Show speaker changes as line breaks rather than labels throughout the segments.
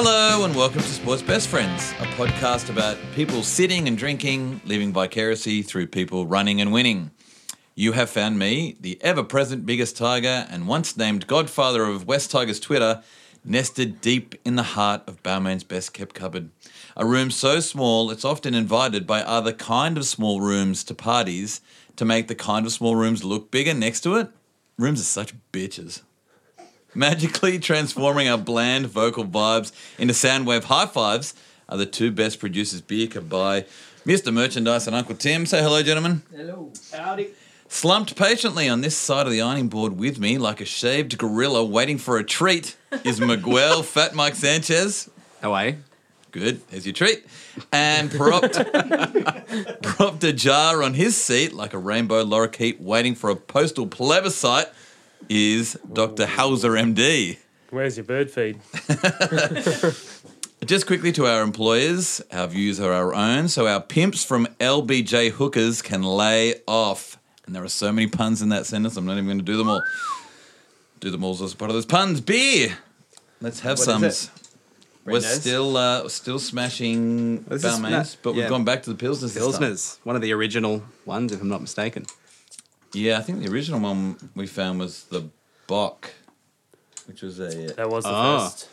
Hello and welcome to Sports Best Friends, a podcast about people sitting and drinking, living vicariously through people running and winning. You have found me, the ever present biggest tiger and once named godfather of West Tigers Twitter, nested deep in the heart of Balmain's best kept cupboard. A room so small it's often invited by other kind of small rooms to parties to make the kind of small rooms look bigger next to it. Rooms are such bitches magically transforming our bland vocal vibes into soundwave high fives are the two best producers beer could buy. Mr. Merchandise and Uncle Tim. Say hello, gentlemen.
Hello. Howdy.
Slumped patiently on this side of the ironing board with me, like a shaved gorilla waiting for a treat, is Miguel Fat Mike Sanchez.
How are you?
Good, there's your treat. And propped, propped a jar on his seat like a rainbow lorikeet waiting for a postal plebiscite is Dr. Hauser MD.
Where's your bird feed?
Just quickly to our employers, our views are our own, so our pimps from LBJ hookers can lay off. And there are so many puns in that sentence, I'm not even going to do them all. Do them all as part of those puns. Beer! Let's have
What
some.
is
We're
Brenda's?
still uh, still smashing
This is
Balmains,
not-
but we've gone back to the Pilsners. this time.
Pilsners, one of the original ones, if I'm not mistaken.
Yeah, I think the original one we found was the Bock, which was a.
That was the
Oh.
first.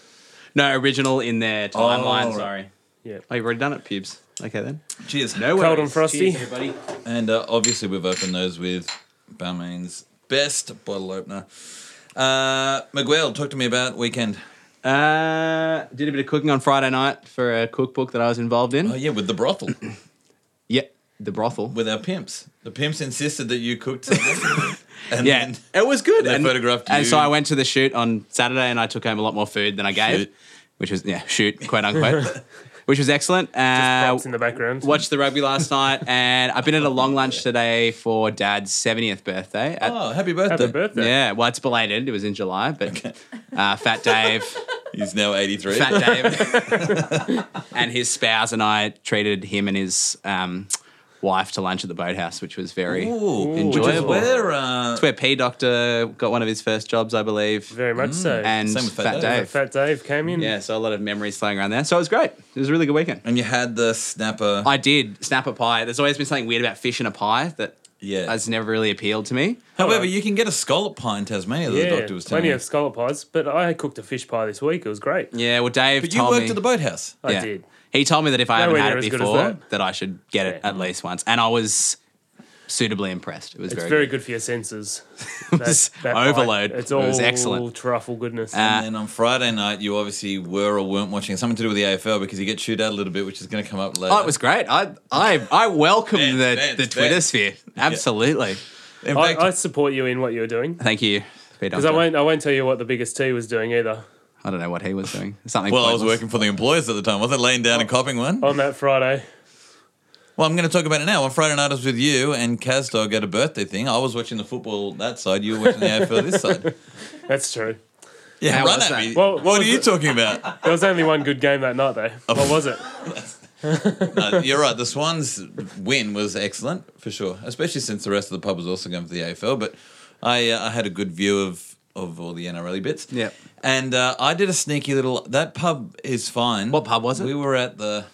No, original in their timeline.
right.
sorry.
Yeah.
Oh, you've already done it, pubes. Okay then.
Cheers.
No
Cold
worries.
and frosty.
Cheers, everybody.
And uh, obviously, we've opened those with Balmain's best bottle opener. Uh, Miguel, talk to me about weekend.
Uh, did a bit of cooking on Friday night for a cookbook that I was involved in.
Oh yeah, with the brothel,
Yeah, the brothel.
with our pimps. The pimps insisted that you cooked something. and
yeah,
then
it was good.
they
and,
photographed
and
you.
so I went to the shoot on Saturday, and I took home a lot more food than I gave,
Shoot.
which was yeah, shoot, quote unquote, which was excellent.
Just
Uh,
props in the background.
watched the rugby last night, and I've been at a long lunch today for Dad's seventieth birthday. At,
oh, happy birthday!
Happy birthday.
Yeah, well, it's belated. It was in July, but uh, Fat Dave,
He's now eighty-three.
Fat Dave, and his spouse and I treated him and his um, wife to lunch at the boathouse, which was very
Ooh, which is
enjoyable.
where uh,
It's where P Doctor got one of his first jobs, I believe,
Very much so.
and
Same with Fat
Fat,
Dave.
Dave.
Fat Dave came in.
Yeah, so a lot of memories flying around there. So it was great. It was a really good weekend.
and you had the snapper.
I did snapper pie. There's always been something weird about fish in a pie that
yeah.
has never really appealed to me.
However, you can get a scallop pie in Tasmania. The doctor was telling
plenty
me.
of scallop pies, but I cooked a fish pie this week. It was great.
Yeah, well, Dave
but you worked
me.
at the boathouse.
I
Yeah.
did.
He told me that if I
Nowhere
haven't had it before,
that.
that. I should get it
Yeah.
at least once. And I was suitably impressed. It was
It's
very,
very
good.
good for your senses.
was
pie.
overload.
It's
It
all
was excellent.
truffle goodness.
Uh,
And then on Friday night, you obviously were or weren't watching something to do with the AFL because you get chewed out a little bit, which is going to come up later.
Oh, it was great. I I I welcome
Vance,
the
Vance,
the
Vance.
Twitter sphere. Absolutely.
In
I,
fact,
I support you in what you're doing
Thank you,
because I won't. I won't tell you what the biggest T was doing either.
I don't know what he was doing. Something.
well, I was working for the employers at the time. Wasn't it? laying down and copying one.
On that Friday,
Well, I'm going to talk about it now. On Friday night, I was with you and Kazdog at a birthday thing. I was watching the football that side. You were watching the AFL this side.
that's true.
Yeah,
How
run
was
at
that?
me.
Well,
what
what
are you
it?
talking about?
There was only one good game that night, though.
Oh.
What was it?
No, you're right. The Swans' win was excellent for sure, especially since the rest of the pub was also going for the AFL. But I, uh, I had a good view of of all the NRL bits.
Yep.
And uh, I did a sneaky little. That pub is fine.
What pub was it?
We were at the.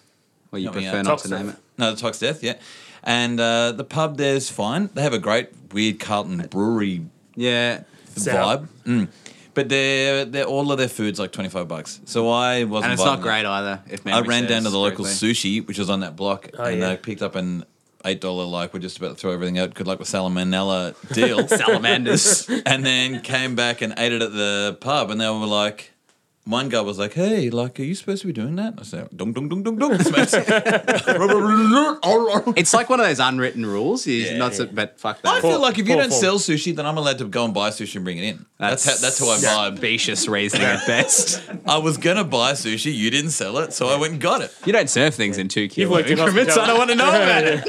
Well, you
Help me
prefer
out.
not to name it.
No, the Tox Death, yeah. And uh, the pub there's fine. They have a great weird Carlton brewery
Yeah.
Setup.
vibe. Mm. But they're, they're all of their food's like twenty five bucks. So I wasn't.
And it's not
vibing
great either. If
I ran down to the local
correctly.
sushi, which was on that block,
Oh,
and
yeah.
I picked up an eight dollar like we're just about to throw everything out. Good luck with salmonella deal.
salamanders.
and then came back and ate it at the pub, and they were like. One guy was like, "Hey, like, are you supposed to be doing that?" I said, "Dong, dong, dong, dong, dong."
It's like one of those unwritten rules. You
Yeah.
not so, but fuck that.
I feel like if you
Poor
don't
form.
sell sushi, then I'm allowed to go and buy sushi and bring it in. That's how, that's how I vibe.
Specious reasoning at best.
I was gonna buy sushi, you didn't sell it, so I went and got it.
You don't serve things in two kilo
worked in
increments. I don't want to know about it.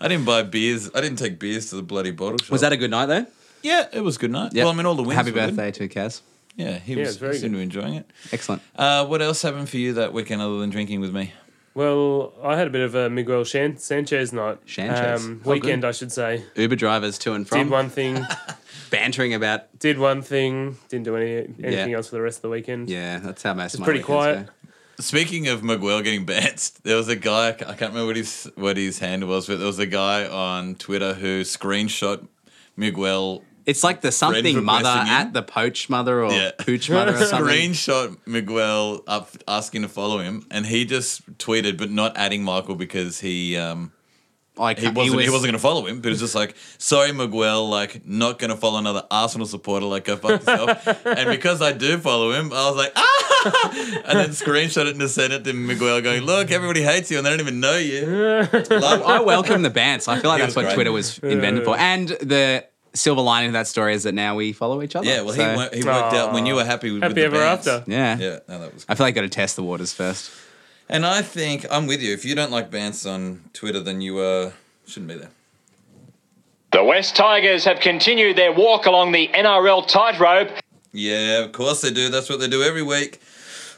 I didn't buy beers. I didn't take beers to the bloody bottle shop.
Was that a good night though?
Yeah, it was a good night.
Yep.
Well, I mean, all the wins.
Happy
were good.
birthday to Kaz.
Yeah, he
Yeah,
was
it's very
he seemed
good.
to be enjoying it.
Excellent.
Uh, what else happened for you that weekend other than drinking with me?
Well, I had a bit of a Miguel Shan- Sanchez night.
Sanchez.
Um,
Oh,
weekend,
good.
I should say.
Uber drivers to and
Did
from,
one thing,
bantering about.
did one thing, didn't do any anything
Yeah.
else for the rest of the weekend.
Yeah, that's how most. of my
pretty
weekends
quiet.
go.
Speaking of Miguel getting banned, there was a guy I can't remember what his what his handle was, but there was a guy on Twitter who screenshot Miguel
It's like the something mother at the poach mother or
Yeah.
pooch mother or something.
screenshot Miguel up asking to follow him, and he just tweeted, but not adding Michael because he um,
Like
he wasn't he, wasn't going to follow him, but it's just like, sorry, Miguel, like not going to follow another Arsenal supporter, like go fuck yourself. and because I do follow him, I was like, ah, and then screenshot it and just sent it to Miguel, going, look, everybody hates you and they don't even know you. Love-
I welcome the bants. I feel like
He
that's what
great.
Twitter was invented for. And the silver lining to that story is that now we follow each other.
yeah, well,
So,
he, wo- he worked out when you were happy with
Happy
the
ever
bands.
after.
yeah.
Yeah, no, that was.
I feel like I got to test the waters first.
And I think I'm with you. If you don't like Bance on Twitter, then you uh, shouldn't be there.
The West Tigers have continued their walk along the NRL tightrope.
Yeah, of course they do. That's what they do every week.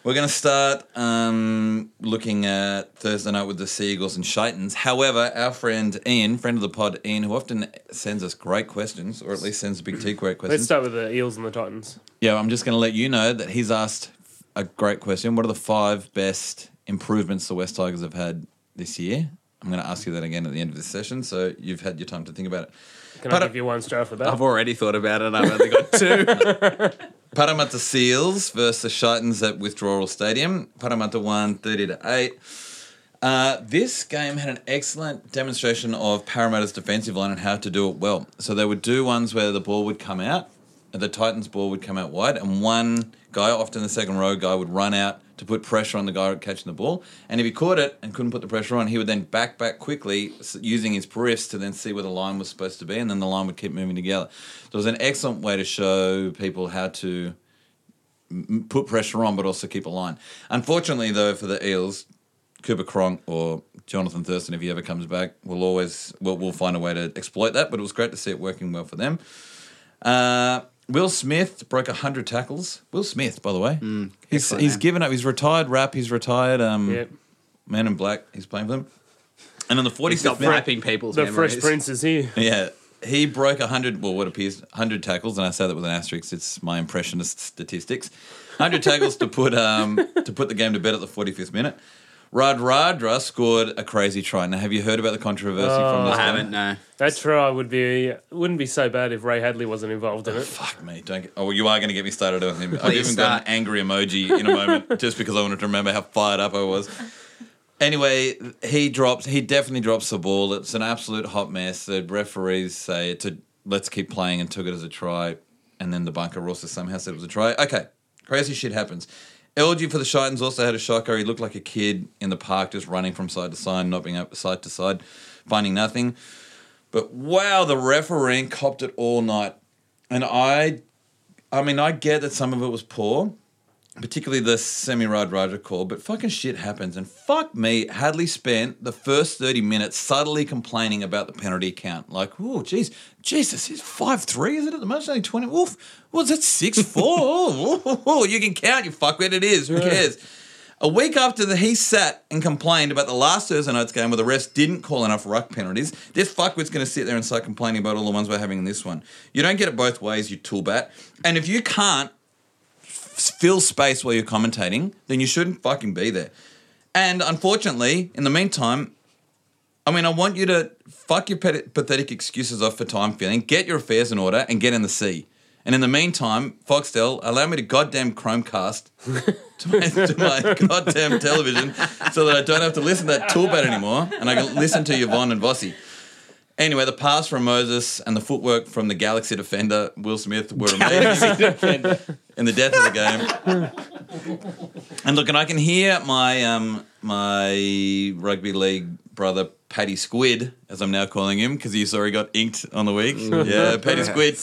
We're going to start um, looking at Thursday night with the Seagulls and Shitans. However, our friend Ian, friend of the pod, Ian, who often sends us great questions, or at least sends a Big T great questions.
Let's start with the Eels and the Titans.
Yeah, I'm just going to let you know that he's asked a great question. What are the five best improvements the West Tigers have had this year? I'm going to ask you that again at the end of this session, so you've had your time to think about it.
Can
But,
I give you one straight off the bat?
I've already thought about it. I've only got two.
Parramatta Seals versus the Shitans at Withdrawal Stadium. Parramatta won 30 to 8. Uh, this game had an excellent demonstration of Parramatta's defensive line and how to do it well. So they would do ones where the ball would come out, the Titans' ball would come out wide, and one guy, often the second row guy, would run out to put pressure on the guy catching the ball. And if he caught it and couldn't put the pressure on, he would then back back quickly using his periffs to then see where the line was supposed to be, and then the line would keep moving together. So it was an excellent way to show people how to put pressure on, but also keep a line. Unfortunately, though, for the Eels, Cooper Cronk or Jonathan Thurston, if he ever comes back, will always we'll, we'll find a way to exploit that. But it was great to see it working well for them. Uh, Will Smith broke hundred tackles. Will Smith, by the way, he's he's
name.
given up. He's retired. Rap. He's retired. Um,
Yep.
Man in Black. He's playing for them. And on the forty
He's not
fifth minute,
wiping people's
The
memories.
Fresh Prince is here.
yeah, he broke 100, well, what appears 100 tackles, and I say that with an asterisk, it's my impressionist statistics. 100 tackles to put um, to put the game to bed at the 45th minute. Radradra scored a crazy try. Now, have you heard about the controversy from this oh,
I
guy?
haven't, no.
That try would be wouldn't be so bad if Ray Hadley wasn't involved in it.
Oh, fuck me. Don't get, oh, well, you are going to get me started on him. I've
Please
even got an angry emoji in a moment just because I wanted to remember how fired up I was. Anyway, he drops. He definitely drops the ball. It's an absolute hot mess. The referees say it's a let's keep playing and took it as a try, and then the bunker also somehow said it was a try. Okay, crazy shit happens. Elgey for the Shitans also had a shocker. He looked like a kid in the park, just running from side to side, not being up side to side, finding nothing. But wow, the refereeing copped it all night, and I, I mean, I get that some of it was poor, particularly the Semi Radradra call, but fucking shit happens. And fuck me, Hadley spent the first 30 minutes subtly complaining about the penalty count. Like, oh, geez, Jesus, he's 5'3, is it at the most? Only 20. Oof. Was that 6'4? oh, oh, you can count, you fuckwit. It is. Who cares? A week after the, he sat and complained about the last Thursday night's game where the refs didn't call enough ruck penalties, this fuckwit's going to sit there and start complaining about all the ones we're having in this one. You don't get it both ways, you toolbat. And if you can't fill space while you're commentating, then you shouldn't fucking be there. And unfortunately, in the meantime, I mean, I want you to fuck your pathetic excuses off for time filling, get your affairs in order, and get in the sea. And in the meantime, Foxtel, allow me to goddamn Chromecast to my, to my goddamn television so that I don't have to listen to that toolbat anymore and I can listen to Yvonne and Vossi. Anyway, the pass from Moses and the footwork from the Galaxy defender, Will Smith, were amazing in the death of the game. and look, and I can hear my um, my rugby league brother Paddy Squid, as I'm now calling him, because he saw he got inked on the week. yeah, Paddy Squid,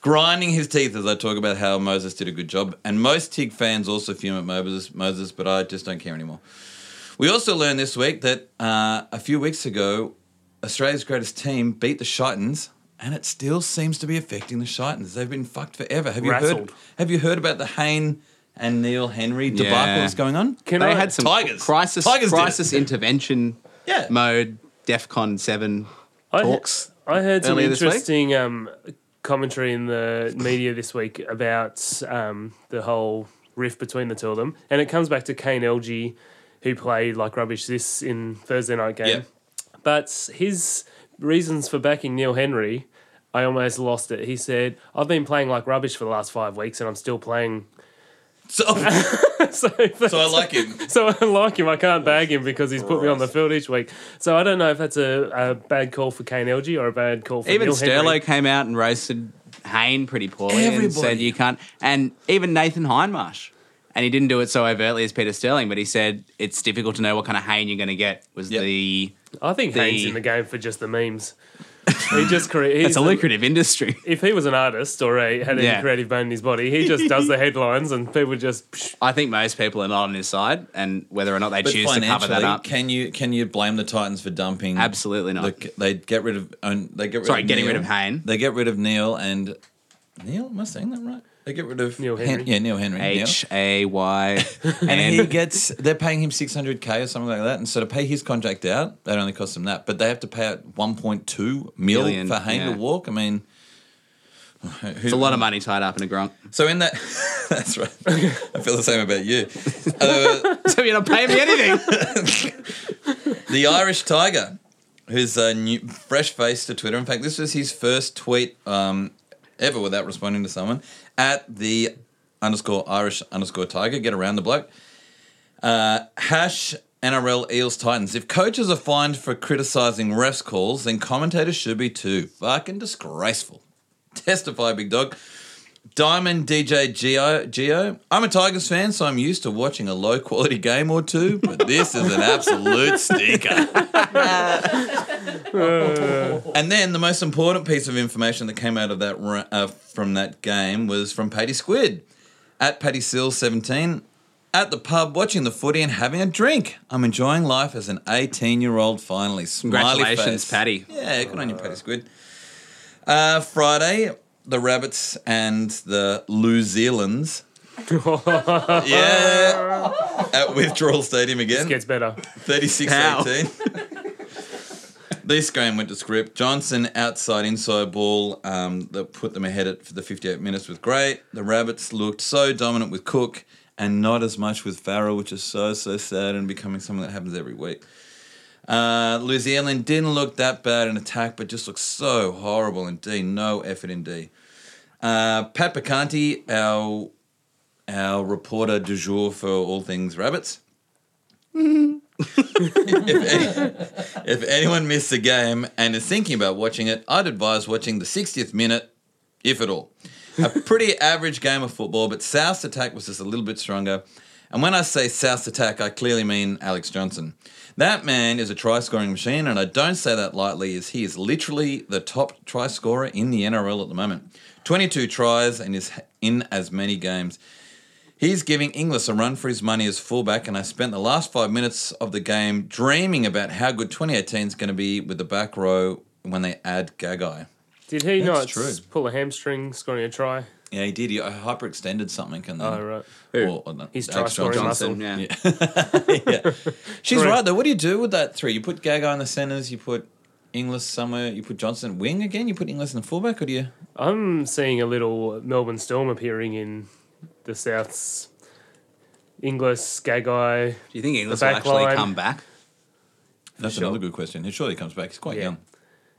grinding his teeth as I talk about how Moses did a good job. And most TIG fans also fume at Moses, Moses, but I just don't care anymore. We also learned this week that uh, a few weeks ago, Australia's greatest team beat the Shitans, and it still seems to be affecting the Shitans. They've been fucked forever. Have you heard? Have you heard about the Hayne and Neil Henry debacle
Yeah.
was going on.
Can
they
I,
had some
Tigers.
crisis
Tigers did it.
crisis intervention
Yeah.
mode, DEFCON seven
I-
talks.
I heard some
earlier this week?
interesting um, commentary in the media this week about um, the whole rift between the two of them, and it comes back to Kane Elgey, who played like rubbish this in Thursday night game.
Yeah.
But his reasons for backing Neil Henry, I almost lost it. He said, "I've been playing like rubbish for the last five weeks, and I'm still playing."
So,
so,
so I like him.
so I like him. I can't bag him because he's put me on the field each week. So I don't know if that's a, a bad call for Kane Elgey or a bad call for
Even
Neil
Sterlo
Henry.
came out and roasted Hayne pretty poorly and
Everybody.
said you can't. And even Nathan Hindmarsh. And he didn't do it so overtly as Peter Sterling, but he said it's difficult to know what kind of Hayne you're going to get. Was
Yep.
the
I think
the-
Haynes in the game for just the memes. He just creates.
it's a lucrative industry.
If he was an artist or a, had any
Yeah.
creative bone in his body, he just does the headlines and people just. psh,
I think most people are not on his side, and whether or not they
But
choose to cover that
financially,
up,
can you can you blame the Titans for dumping?
absolutely not.
The, they get rid of. own- They get rid
Sorry,
of
getting
Neil.
rid of Hayne.
They get rid of Neil and Neil. Am I saying that right? They get rid of
Neil
Hen-
Henry.
yeah, Neil Henry.
H A Y.
and he gets they're paying him 600k or something like that and so to pay his contract out that only costs him that but they have to pay out 1.2 mil
Million,
for Hayne
yeah.
to walk i mean
It's a lot of money tied up in a gronk.
so in that that's right i feel the same about you uh,
so you're not paying me anything.
the irish tiger who's a new fresh face to twitter in fact this was his first tweet um, ever without responding to someone at the underscore irish underscore tiger get around the bloke Uh, hash NRL Eels Titans. If coaches are fined for criticizing refs calls, then commentators should be too. Fucking disgraceful. Testify, big dog. Diamond DJ Geo. Geo. I'm a Tigers fan, so I'm used to watching a low quality game or two, but this is an absolute stinker. and then the most important piece of information that came out of that uh, from that game was from Paddy Squid at Paddy Sills 17 at the pub watching the footy and having a drink. I'm enjoying life as an 18 year old finally. Smiley
Congratulations,
face.
Paddy.
Yeah, good on you, Paddy Squid. Uh, Friday, the Rabbits and the New Zealands. yeah, at Withdrawal Stadium again.
gets better.
36
How?
18. this game went to script. Johnston outside inside ball um, that put them ahead at for the 58 minutes was great. The Rabbits looked so dominant with Cook and not as much with Farrell, which is so, so sad and becoming something that happens every week. Uh, New Zealand didn't look that bad in attack, but just looked so horrible in D. No effort in D. Uh, Pat Picanti, our our reporter du jour for all things rabbits. if, any- if anyone missed the game and is thinking about watching it, I'd advise watching the 60th minute, if at all. A pretty average game of football, but South's attack was just a little bit stronger. And when I say South's attack, I clearly mean Alex Johnston. That man is a try scoring machine, and I don't say that lightly, as he is literally the top try scorer in the NRL at the moment. 22 tries and is in as many games. He's giving Inglis a run for his money as fullback, and I spent the last five minutes of the game dreaming about how good 2018 is going to be with the back row when they add Gagai.
Did he
That's
not
true.
pull a hamstring scoring a try?
Yeah, he did. He uh, hyperextended something, and oh, then
Oh, right.
Or, or not,
He's
Alex
try-scoring
Johnston.
muscle.
Yeah.
yeah. She's
Correct.
right though. What do you do with that three? You put Gagai in the centers. You put Inglis somewhere. You put Johnston wing again. You put Inglis in the fullback, or do you?
I'm seeing a little Melbourne Storm appearing in the South's Inglis, Gagai.
Do you think Inglis will actually
line.
come back?
That's
sure.
another good question. He surely comes back. He's quite
Yeah.
young.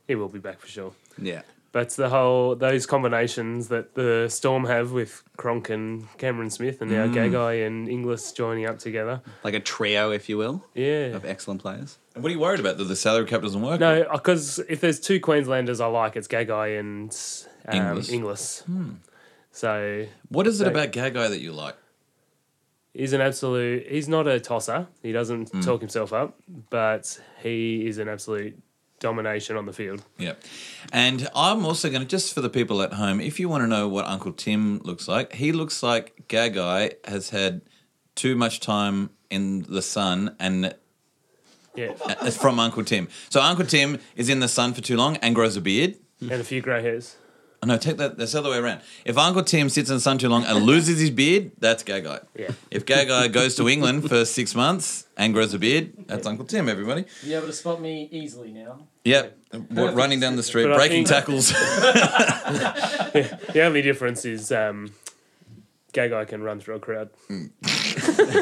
He will be back for sure.
Yeah.
But the whole those combinations that the Storm have with Cronk and Cameron Smith and now
Mm.
Gagai and Inglis joining up together.
Like a trio, if you will,
Yeah.
of excellent players.
And what are you worried about? That the salary cap doesn't work?
No, because if there's two Queenslanders I like, it's Gagai and um,
Inglis.
Inglis.
Hmm.
So
What is it
They-
about Gagai that you like?
he's an absolute. He's not a tosser. He doesn't
Hmm.
talk himself up, but he is an absolute domination on the field.
Yeah. And I'm also going to, just for the people at home, if you want to know what Uncle Tim looks like, he looks like Gagai has had too much time in the sun and
Yeah,
it's from Uncle Tim. So Uncle Tim is in the sun for too long and grows a beard.
and a few grey hairs.
Oh, no, take that. That's the other way around. If Uncle Tim sits in the sun too long and loses his beard, that's gay guy.
Yeah.
If gay guy goes to England for six months and grows a beard, that's Uncle Tim. Everybody.
You're able to spot me easily now.
Yep. What, running down the street,
But I
breaking
think-
tackles.
The only difference is um, gay guy can run through a crowd.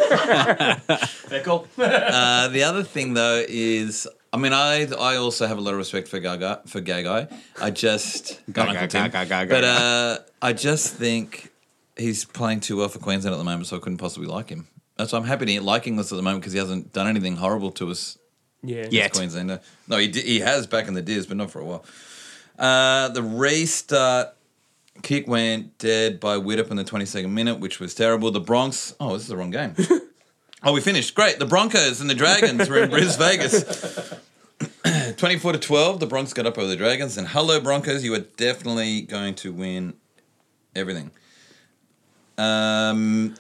Fair call.
Uh, the other thing though is, I mean, I I also have a lot of respect for Gaga for gay guy. I just
Gaga,
not Uncle
Gaga, Gaga,
but uh, I just think he's playing too well for Queensland at the moment, so I couldn't possibly like him. That's why I'm happy to liking this at the moment because he hasn't done anything horrible to us
Yeah.
Yeah.
as Queenslander. No, he di- he has back in the days, but not for a while. Uh, the restart kick went dead by Widdop in the 22nd minute, which was terrible. The Bronx. Oh, this is the wrong game. oh, we finished. Great. The Broncos and the Dragons were in Bris Vegas. 24 to 12, the Bronx got up over the Dragons. And hello, Broncos, you are definitely going to win everything. Um,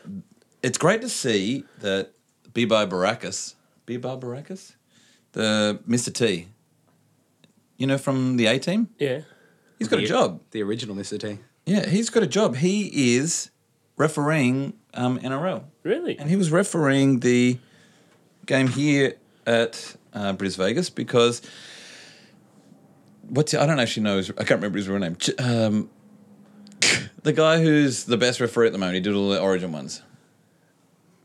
it's great to see that Bibai Baracus, Bibai Baracus, the Mr. T, you know, from the A team,
Yeah.
he's got a job.
The original Mr. T.
Yeah, he's got a job. He is refereeing um, NRL.
Really?
And he was refereeing the game here at uh, Bris Vegas because what's I don't actually know his I can't remember his real name. Um, the guy who's the best referee at the moment. He did all the Origin ones.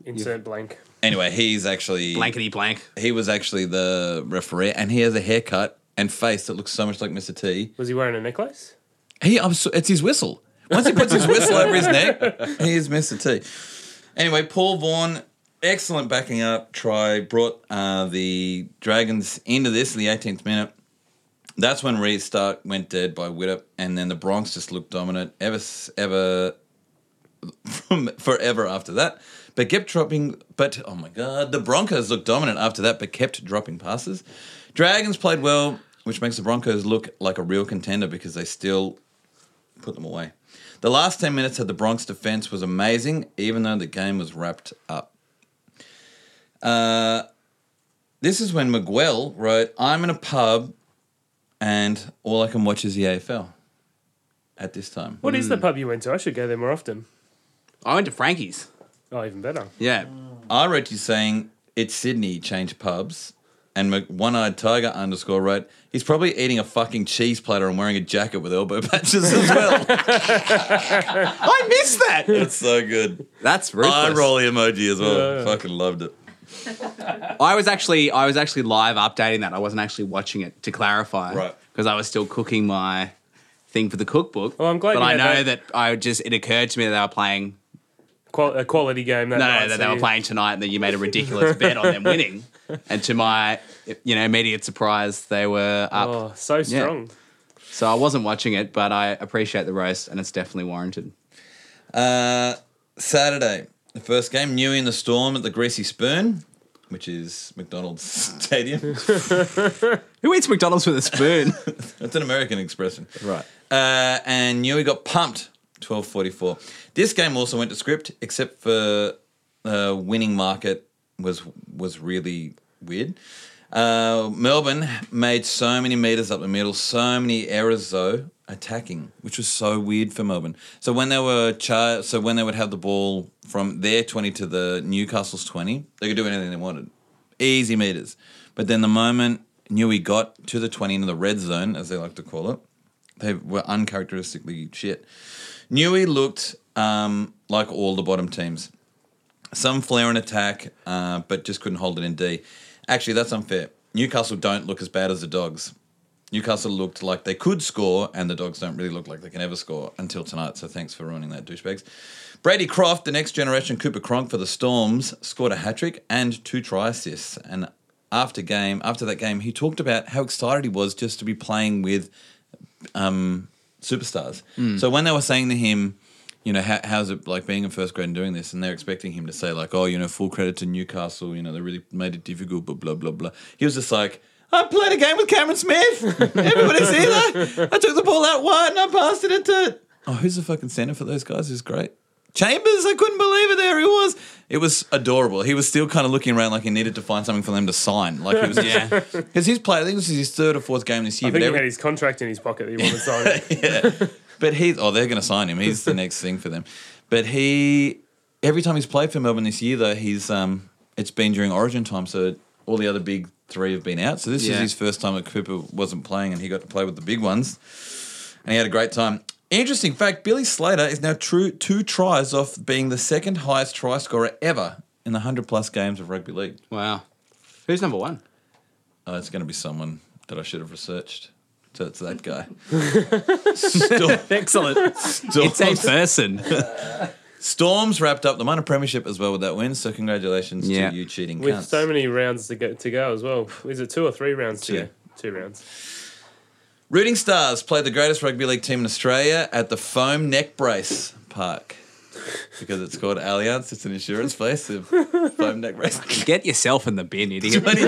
Insert blank.
Anyway, he's actually
Blankety blank.
He was actually the referee, and he has a haircut and face that looks so much like Mr. T.
Was he wearing a necklace?
He, I'm so, it's his whistle. Once he puts his whistle over his neck, he is Mr. T. Anyway, Paul Vaughan, excellent backing up try, brought uh, the Dragons into this in the 18th minute. That's when restart went dead by Widdop, and then the Bronx just looked dominant ever, ever, from forever after that. But kept dropping. But oh my god, the Broncos looked dominant after that, but kept dropping passes. Dragons played well, which makes the Broncos look like a real contender because they still put them away. The last 10 minutes of the Bronx defense was amazing, even though the game was wrapped up. Uh, this is when Miguel wrote, I'm in a pub and all I can watch is the AFL at this time.
What is the pub you went to? I should go there more often.
I went to Frankie's.
Oh, even better.
Yeah.
I wrote you saying, it's Sydney, change pubs. And one-eyed tiger underscore wrote, he's probably eating a fucking cheese platter and wearing a jacket with elbow patches as well.
I missed that.
That's so good.
That's ruthless.
Eye rolly emoji as well.
Yeah, yeah.
Fucking loved it.
I was actually I was actually live updating that. I wasn't actually watching it to clarify.
Right.
Because I was still cooking my thing for the cookbook.
Well, I'm glad
But
you
I know
that.
that. I just it occurred to me that they were playing
Qual- a quality game that
no,
night.
no, that
so
they were playing tonight and that you made a ridiculous bet on them winning. And to my you know, immediate surprise, they were up.
Oh, so strong.
So I wasn't watching it, but I appreciate the roast and it's definitely warranted.
Uh, Saturday, the first game, New in the Storm at the Greasy Spoon, which is McDonald's Stadium.
Who eats McDonald's with a spoon?
That's an American expression.
right.
Uh, and Newey got pumped, 1244. This game also went to script, except for the winning market was was really weird. Uh, Melbourne made so many meters up the middle, so many errors though attacking, which was so weird for Melbourne. So when they were char- so when they would have the ball from their twenty to the Newcastle's twenty, they could do anything they wanted, easy meters. But then the moment Newey got to the twenty into the red zone, as they like to call it, they were uncharacteristically shit. Newey looked um, like all the bottom teams. Some flair and attack, uh, but just couldn't hold it in D. Actually, that's unfair. Newcastle don't look as bad as the Dogs. Newcastle looked like they could score, and the Dogs don't really look like they can ever score until tonight. So thanks for ruining that, douchebags. Brodie Croft, the next generation Cooper Cronk for the Storms, scored a hat trick and two try assists. And after game, after that game, he talked about how excited he was just to be playing with um, superstars. So when they were saying to him, you know, how, how's it like being in first grade and doing this? And they're expecting him to say like, oh, you know, full credit to Newcastle. You know, they really made it difficult, but blah blah blah. He was just like, I played a game with Cameron Smith. Everybody see that? I took the ball out wide and I passed it into. Oh, who's the fucking center for those guys? Who's great. Chambers, I couldn't believe it. There he was. It was adorable. He was still kind of looking around like he needed to find something for them to sign. Like he was,
Yeah.
because he's played. I think this is his third or fourth game this year.
I think he
every-
had his contract in his pocket that he wanted to sign.
But he, oh, they're going to sign him. He's the next thing for them. But he, every time he's played for Melbourne this year, though, he's um, it's been during Origin time, so all the other big three have been out. So this is his first time that Cooper wasn't playing, and he got to play with the big ones, and he had a great time. Interesting fact: Billy Slater is now true two tries off being the second highest try scorer ever in the hundred plus games of rugby league.
Wow. Who's number one?
Oh, it's going to be someone that I should have researched. So it's that guy. Storm,
Excellent. it's a person.
Storms wrapped up the minor premiership as well with that win. So congratulations
Yeah.
to you cheating
With
cunts.
so many rounds to go, to go as well. Is it two or three rounds? to
Two.
go? Two rounds.
Rooting Stars played the greatest rugby league team in Australia at the Foam Neck Brace Park. Because it's called Allianz, it's an insurance place of foam neck brace.
Get yourself in the bin, idiot.
20,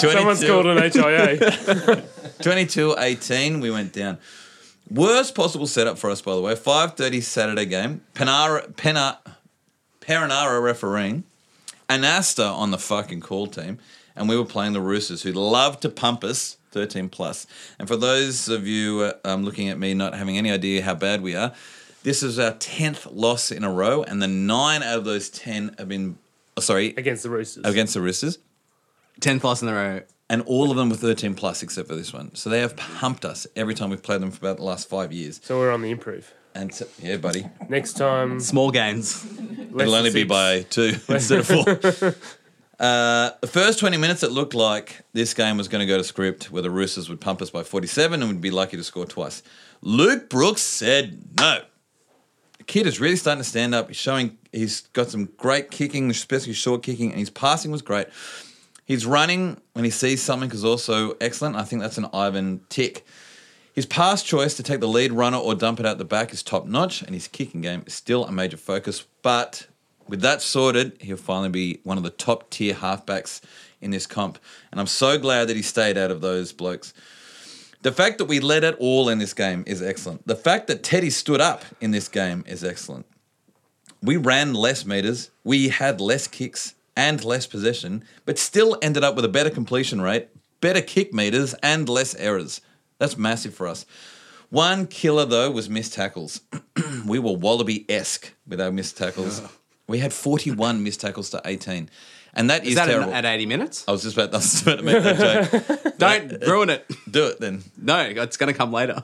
Someone's called an HIA.
22 18, we went down. Worst possible setup for us, by the way. 5.30 Saturday game. Penara, Pena, Perinara refereeing. Anasta on the fucking call team. And we were playing the Roosters, who love to pump us 13 plus. And for those of you uh, um, looking at me not having any idea how bad we are, this is our 10th loss in a row. And the nine out of those 10 have been, oh, sorry,
against the Roosters.
against the Roosters.
10 plus in a row.
and all of them were 13 plus except for this one. So they have pumped us every time we've played them for about the last five years.
So we're on the improve.
And so, yeah, buddy,
Next time,
Small gains.
less
it'll
than
only be
six.
by two instead of four. Uh, the first 20 minutes, it looked like this game was going to go to script where the Roosters would pump us by 47 and would be lucky to score twice. Luke Brooks said no. Kid is really starting to stand up. He's showing he's got some great kicking, especially short kicking, and his passing was great. His running when he sees something is also excellent. I think that's an Ivan tick. His pass choice to take the lead runner or dump it out the back is top notch, and his kicking game is still a major focus. But with that sorted, he'll finally be one of the top tier halfbacks in this comp. And I'm so glad that he stayed out of those blokes. The fact that we led it all in this game is excellent. The fact that Teddy stood up in this game is excellent. We ran less meters, we had less kicks and less possession, but still ended up with a better completion rate, better kick meters, and less errors. That's massive for us. One killer, though, was missed tackles. we were Wallaby esque with our missed tackles. We had 41 missed tackles to 18. And that is,
Is that
terrible.
at 80 minutes?
I was just about, I was just about to make that joke.
Don't uh, ruin it.
Do it then.
No, it's going to come later.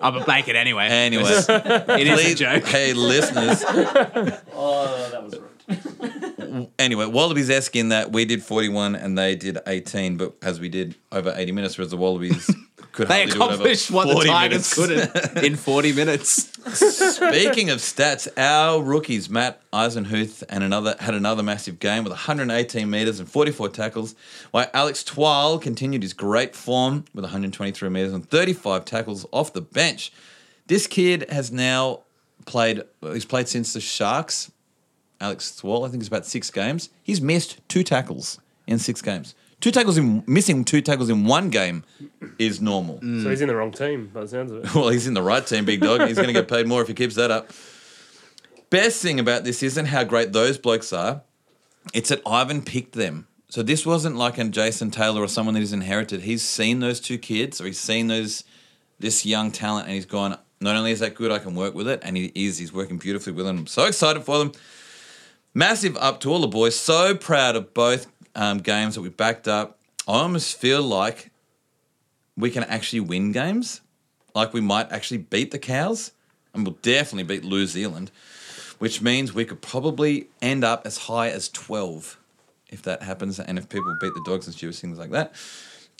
I'll make it anyway.
Anyway,
it is a joke.
hey listeners,
Oh, that was rude.
anyway, Wallabies esque in that we did 41 and they did 18, but as we did over 80 minutes, whereas the Wallabies could
They
hardly do it over
accomplished what the
40
Tigers couldn't in 40 minutes.
Speaking of stats, our rookies Matt Eisenhuth and another had another massive game with 118 meters and 44 tackles, while Alex Twal continued his great form with 123 meters and 35 tackles off the bench. This kid has now played. He's played since the Sharks. Alex Twal, I think it's about six games. He's missed two tackles in six games. Two tackles in missing two tackles in one game is normal. Mm.
So he's in the wrong team, by the sounds of it.
Well, he's in the right team, big dog. He's going to get paid more if he keeps that up. Best thing about this isn't how great those blokes are. It's that Ivan picked them. So this wasn't like a Jason Taylor or someone that he's inherited. He's seen those two kids, or he's seen those this young talent, and he's gone. Not only is that good, I can work with it, and he is. He's working beautifully with them. I'm so excited for them. Massive up to all the boys. So proud of both um, games that we backed up. I almost feel like we can actually win games. Like we might actually beat the cows, and we'll definitely beat New Zealand, which means we could probably end up as high as 12 if that happens, and if people beat the dogs and Stewards, things like that.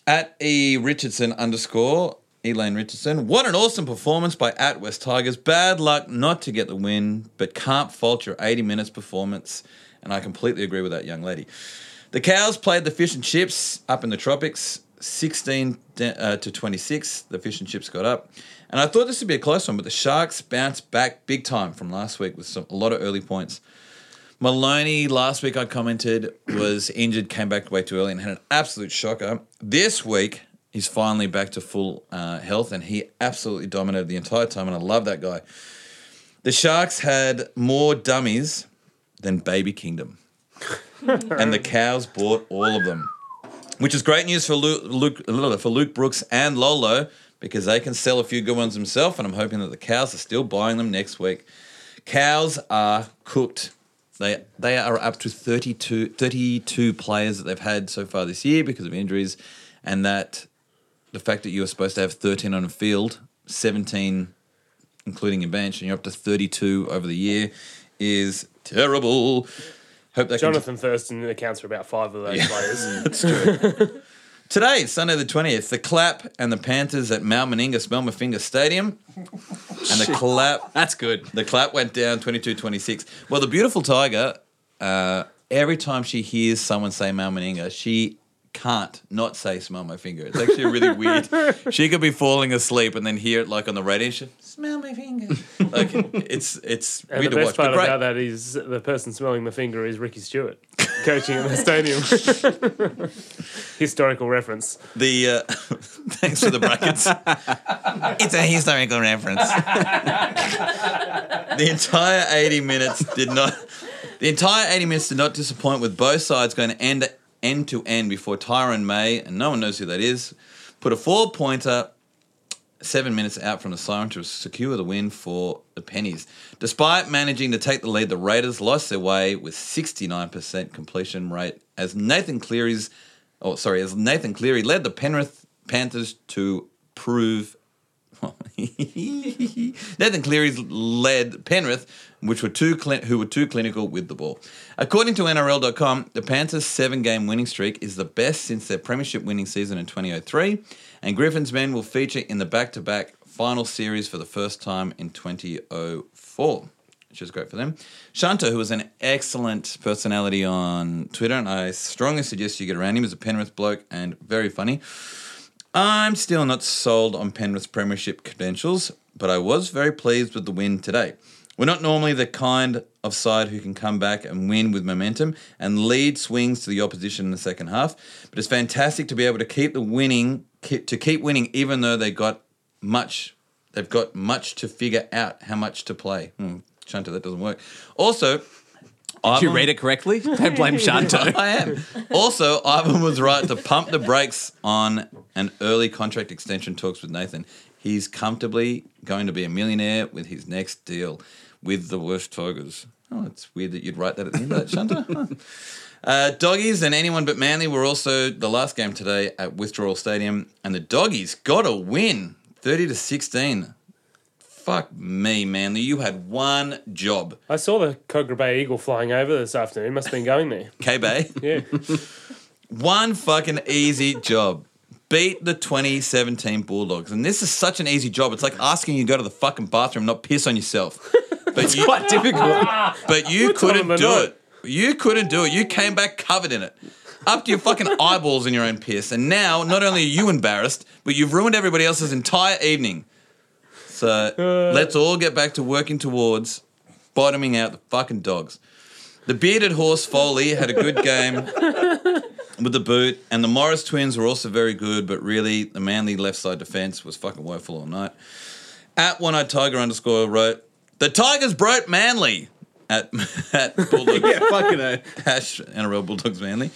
At E Richardson underscore, Elaine Richardson. What an awesome performance by At West Tigers. Bad luck not to get the win, but can't fault your 80 minutes performance. And I completely agree with that young lady. The Cows played the Fish and Chips up in the tropics, 16 de- uh, to 26. The Fish and Chips got up. And I thought this would be a close one, but the Sharks bounced back big time from last week with some, a lot of early points. Maloney, last week I commented, was injured, came back way too early, and had an absolute shocker. This week, he's finally back to full uh, health, and he absolutely dominated the entire time, and I love that guy. The Sharks had more dummies than Baby Kingdom, and the Cows bought all of them, which is great news for Luke, Luke, for Luke Brooks and Lolo because they can sell a few good ones themselves, and I'm hoping that the cows are still buying them next week. Cows are cooked. They they are up to 32, 32 players that they've had so far this year because of injuries, and that the fact that you were supposed to have 13 on the field, 17 including your bench, and you're up to 32 over the year is terrible. Hope they can
Jonathan Thurston accounts for about five of those players.
That's true. Today, Sunday the 20th, the clap and the Panthers at Mount Meninga Smell Finger Stadium. And the clap
That's good.
the clap went down 22-26. Well, the beautiful Tiger, uh, every time she hears someone say Mount Meninga, she can't not say smell my finger. It's actually really weird. She could be falling asleep and then hear it like on the radio. She smell my finger. Like it's it's
And
weird
the
to
best
watch. But
part
great.
about that is the person smelling the finger is Ricky Stuart, coaching at the stadium. Historical reference.
The uh, thanks for the brackets. it's a historical reference. the entire eighty minutes did not. The entire eighty minutes did not disappoint, with both sides going to end end to end before Tyrone May, and no one knows who that is, put a four pointer seven minutes out from the siren to secure the win for the Pennies. Despite managing to take the lead, the Raiders lost their way with 69% completion rate as Nathan Cleary's oh sorry, as Nathan Cleary led the Penrith Panthers to prove Nathan Cleary's led Penrith, which were too cli- who were too clinical with the ball. According to NRL.com, the Panthers' seven-game winning streak is the best since their premiership winning season in 2003, and Griffin's men will feature in the back-to-back final series for the first time in 2004. Which is great for them. Shanta, who is an excellent personality on Twitter, and I strongly suggest you get around him. He's a Penrith bloke and very funny. I'm still not sold on Penrith's premiership credentials, but I was very pleased with the win today. We're not normally the kind of side who can come back and win with momentum and lead swings to the opposition in the second half, but it's fantastic to be able to keep the winning to keep winning even though they got much they've got much to figure out how much to play. Hmm, Shanta, that doesn't work. Also,
Did you read it correctly? Don't blame Shanto.
I am. Also, Ivan was right to pump the brakes on an early contract extension talks with Nathan. He's comfortably going to be a millionaire with his next deal with the worst Tigers. Oh, it's weird that you'd write that at the end of that, Shanta. Uh, doggies and anyone but Manly were also the last game today at Withdrawal Stadium, and the doggies got a win, thirty to sixteen. Fuck me, Manly. You had one job.
I saw the Cogra Bay Eagle flying over this afternoon. Must have been going there.
K Bay.
Yeah.
One fucking easy job. Beat the 2017 Bulldogs. And this is such an easy job. It's like asking you to go to the fucking bathroom, not piss on yourself. But you,
Quite difficult.
but you couldn't do it. You couldn't do it. You came back covered in it. Up to your fucking eyeballs in your own piss. And now, not only are you embarrassed, but you've ruined everybody else's entire evening. So let's all get back to working towards bottoming out the fucking dogs. The bearded horse Foley had a good game with the boot, and the Morris twins were also very good, but really the Manly left side defense was fucking woeful all night. At one eyed tiger underscore wrote, The Tigers broke Manly at, at Bulldogs.
yeah, fucking uh,
Hash NRL Bulldogs Manly.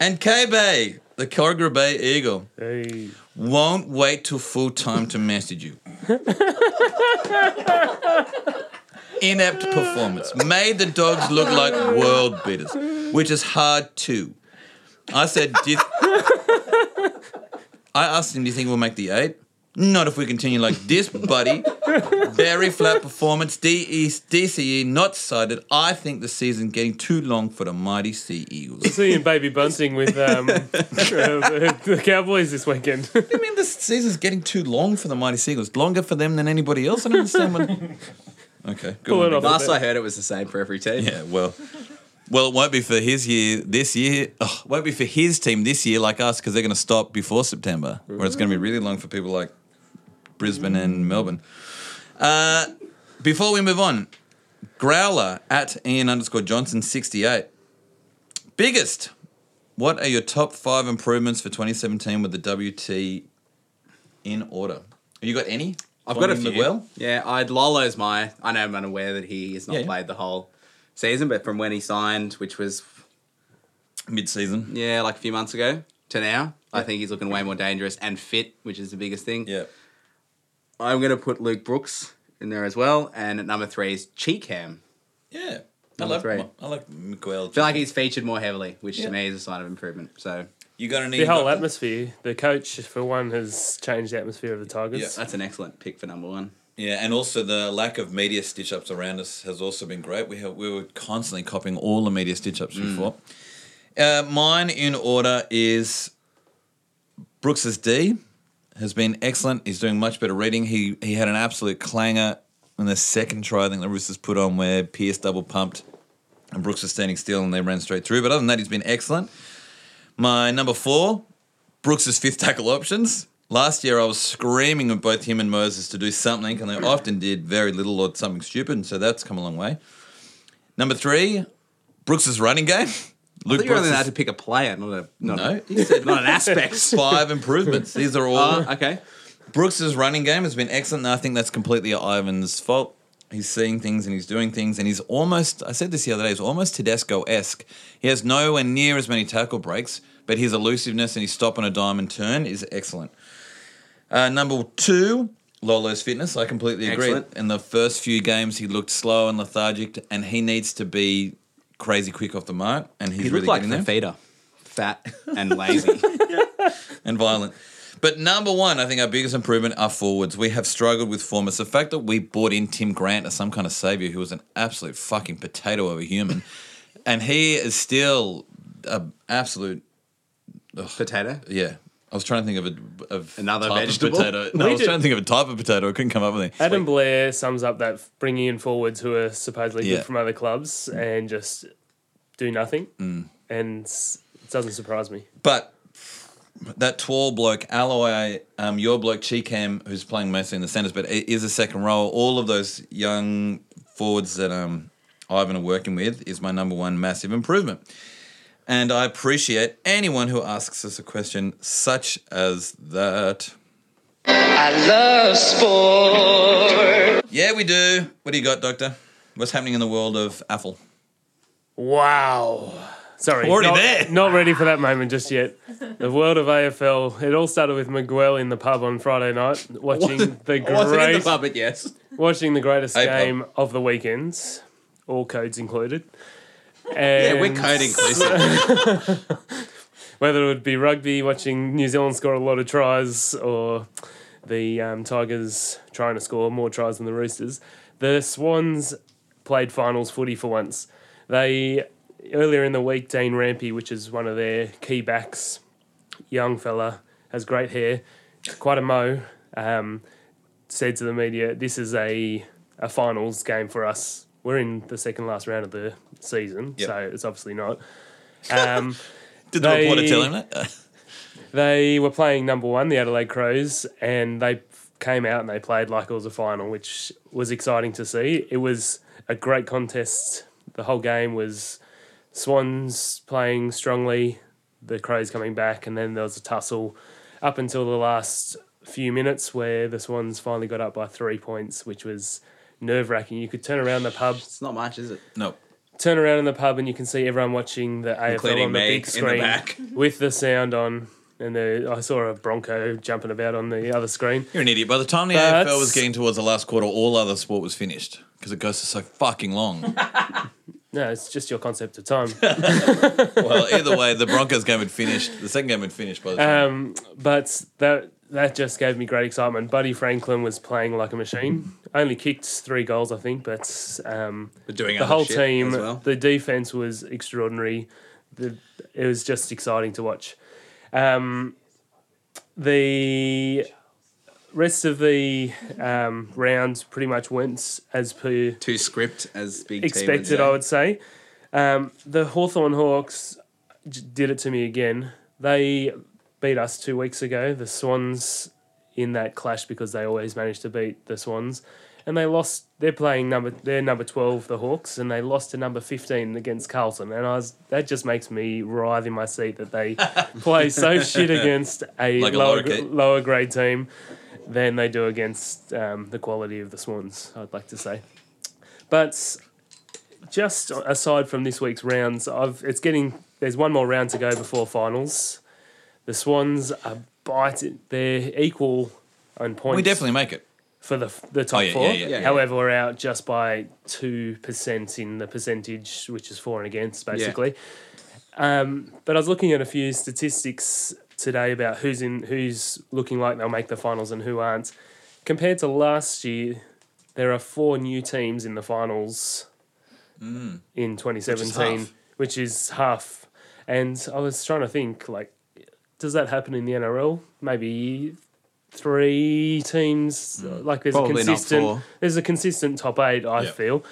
and K Bay, the Cogra Bay Eagle,
Hey.
Won't wait till full time to message you. Inept performance made the dogs look like world beaters, which is hard too. I said, I asked him, "Do you think we'll make the eight? Not if we continue like this, buddy. Very flat performance. DE, DCE not cited. I think the season getting too long for the mighty Sea Eagles.
See you in Baby Bunting with um, uh, the, the Cowboys this weekend.
I mean, this season's getting too long for the Mighty Sea Eagles. Longer for them than anybody else. I don't understand what. Okay, good.
Pull
one,
it off.
Dog.
last I heard, it was the same for every team.
Yeah, well, well, it won't be for his year this year. Oh, won't be for his team this year like us because they're going to stop before September, where it's going to be really long for people like Brisbane and Melbourne. Uh, before we move on, Growler at Ian underscore Johnson sixty eight. Biggest. What are your top five improvements for 2017 with the WT in order? Have you got any?
I've got a few.
Miguel?
Yeah, I'd Lolo's my. I know I'm unaware that he has not
Yeah, yeah.
played the whole season, but from when he signed, which was
Mid season.
yeah, like a few months ago to now, I think he's looking way more dangerous and fit, which is the biggest thing.
Yeah.
I'm going to put Luke Brooks in there as well. And at number three is Chee Kam.
Yeah. I
Number
like,
three.
I like Miguel.
I feel like he's featured more heavily, which
Yeah.
to me is a sign of improvement. So
You're going to need
The whole
Doctor?
atmosphere, the coach for one has changed the atmosphere of the Tigers.
Yeah.
that's an excellent pick for number one.
Yeah, and also the lack of media stitch ups around us has also been great. We have, we were constantly copying all the media stitch ups before. Uh, mine in order is Brooks's D has been excellent. He's doing much better reading. He he had an absolute clanger in the second try I think the Roosters put on where Pierce double pumped and Brooks was standing still and they ran straight through. But other than that, he's been excellent. My number four, Brooks's fifth tackle options. Last year, I was screaming at both him and Moses to do something, and they often did very little or something stupid, and so that's come a long way. Number three, Brooks's running game. Luke
you're only allowed
is-
to pick a player, not a not,
No,
a,
he said
not an aspect.
five improvements. These are all.
Oh, okay.
Brooks's running game has been excellent, and I think that's completely Ivan's fault. He's seeing things and he's doing things, and he's almost, I said this the other day, he's almost Tedesco esque. He has nowhere near as many tackle breaks, but his elusiveness and his stop on a dime and turn is excellent. Uh, number two, Lolo's fitness. I completely agree.
Excellent.
In the first few games, he looked slow and lethargic, and he needs to be crazy quick off the mark, and he's
He
really
like
getting there
Fafita. Fat and lazy.
and violent. But number one, I think our biggest improvement are forwards. We have struggled with form. It's the fact that we brought in Tim Grant as some kind of savior who was an absolute fucking potato of a human, and he is still an absolute
Potato.
yeah. I was trying to think of a of
Another
type
vegetable?
Of potato. No, I was
did-
trying to think of a type of potato. I couldn't come up with anything.
Adam Blair sums up that bringing in forwards who are supposedly
Yeah.
good from other clubs and just do nothing,
Mm.
and s- it doesn't surprise me.
But that tall bloke, Alloy, um, your bloke, Chee Kam, who's playing mostly in the centres, but it is a second role. All of those young forwards that um, Ivan are working with is my number one massive improvement. And I appreciate anyone who asks us a question such as that.
I love sport.
Yeah, we do. What do you got, Doctor? What's happening in the world of Apple?
Wow. Sorry,
Already
not,
there.
Not ready for that moment just yet. The world of AFL. It all started with Miguel in the pub on Friday night, watching the
I wasn't in the
great,
pub, but yes.
watching the greatest
A pub.
game of the weekends, all codes included.
Yeah, we're code inclusive.
whether it would be rugby, watching New Zealand score a lot of tries, or the um, Tigers trying to score more tries than the Roosters. The Swans played finals footy for once. They earlier in the week, Dean Rampe, which is one of their key backs, young fella, has great hair, quite a mo. Um, said to the media, "This is a a finals game for us. We're in the second last round of the season,
Yep.
so it's obviously not." Um,
Did the
They-
reporter tell him that?
they were playing number one, the Adelaide Crows, and they came out and they played like it was a final, which was exciting to see. It was a great contest. The whole game was Swans playing strongly, the Crows coming back, and then there was a tussle up until the last few minutes where the Swans finally got up by three points, which was nerve wracking. You could turn around the pub,
It's not much, is it?
no.
Turn around in the pub, and you can see everyone watching the AFL on the big
in the
screen
back.
with the sound on. And the, I saw a Bronco jumping about on the other screen.
You're an idiot. By the time the
That's-
AFL was getting towards the last quarter, all other sport was finished because it goes for so fucking long.
No, it's just your concept of time.
well, either way, the Broncos game had finished. The second game had finished by the time.
um, but that that just gave me great excitement. Buddy Franklin was playing like a machine. Only kicked three goals, I think, but um, the whole team,
well.
the defense was extraordinary. The, it was just exciting to watch. Um, the rest of the um, round pretty much went as per
to script as big
expected. I would say. Um, the Hawthorn Hawks j- did it to me again. They beat us two weeks ago. The Swans in that clash because they always manage to beat the Swans, and they lost. They're playing number. They're number twelve, the Hawks, and they lost to number fifteen against Carlton. And I was that just makes me writhe in my seat that they play so shit against a,
Like
lower
lower grade
team than they do against um, the quality of the Swans. I'd like to say, but just aside from this week's rounds, I've it's getting there's one more round to go before finals. The Swans are biting. They're equal on points.
We definitely make it.
for the the top
Oh, yeah,
four.
yeah, yeah.
However, we're out just by two percent in the percentage, which is for and against, basically. Um, but I was looking at a few statistics today about who's in who's looking like they'll make the finals and who aren't. Compared to last year, there are four new teams in the finals in 2017,
half.
which is half. And I was trying to think, like, does that happen in the NRL? Maybe three teams. Like, there's
Probably
a
not
consistent.
four.
There's a consistent top eight. I
Yeah.
feel,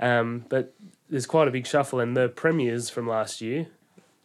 um, but there's quite a big shuffle, and the premiers from last year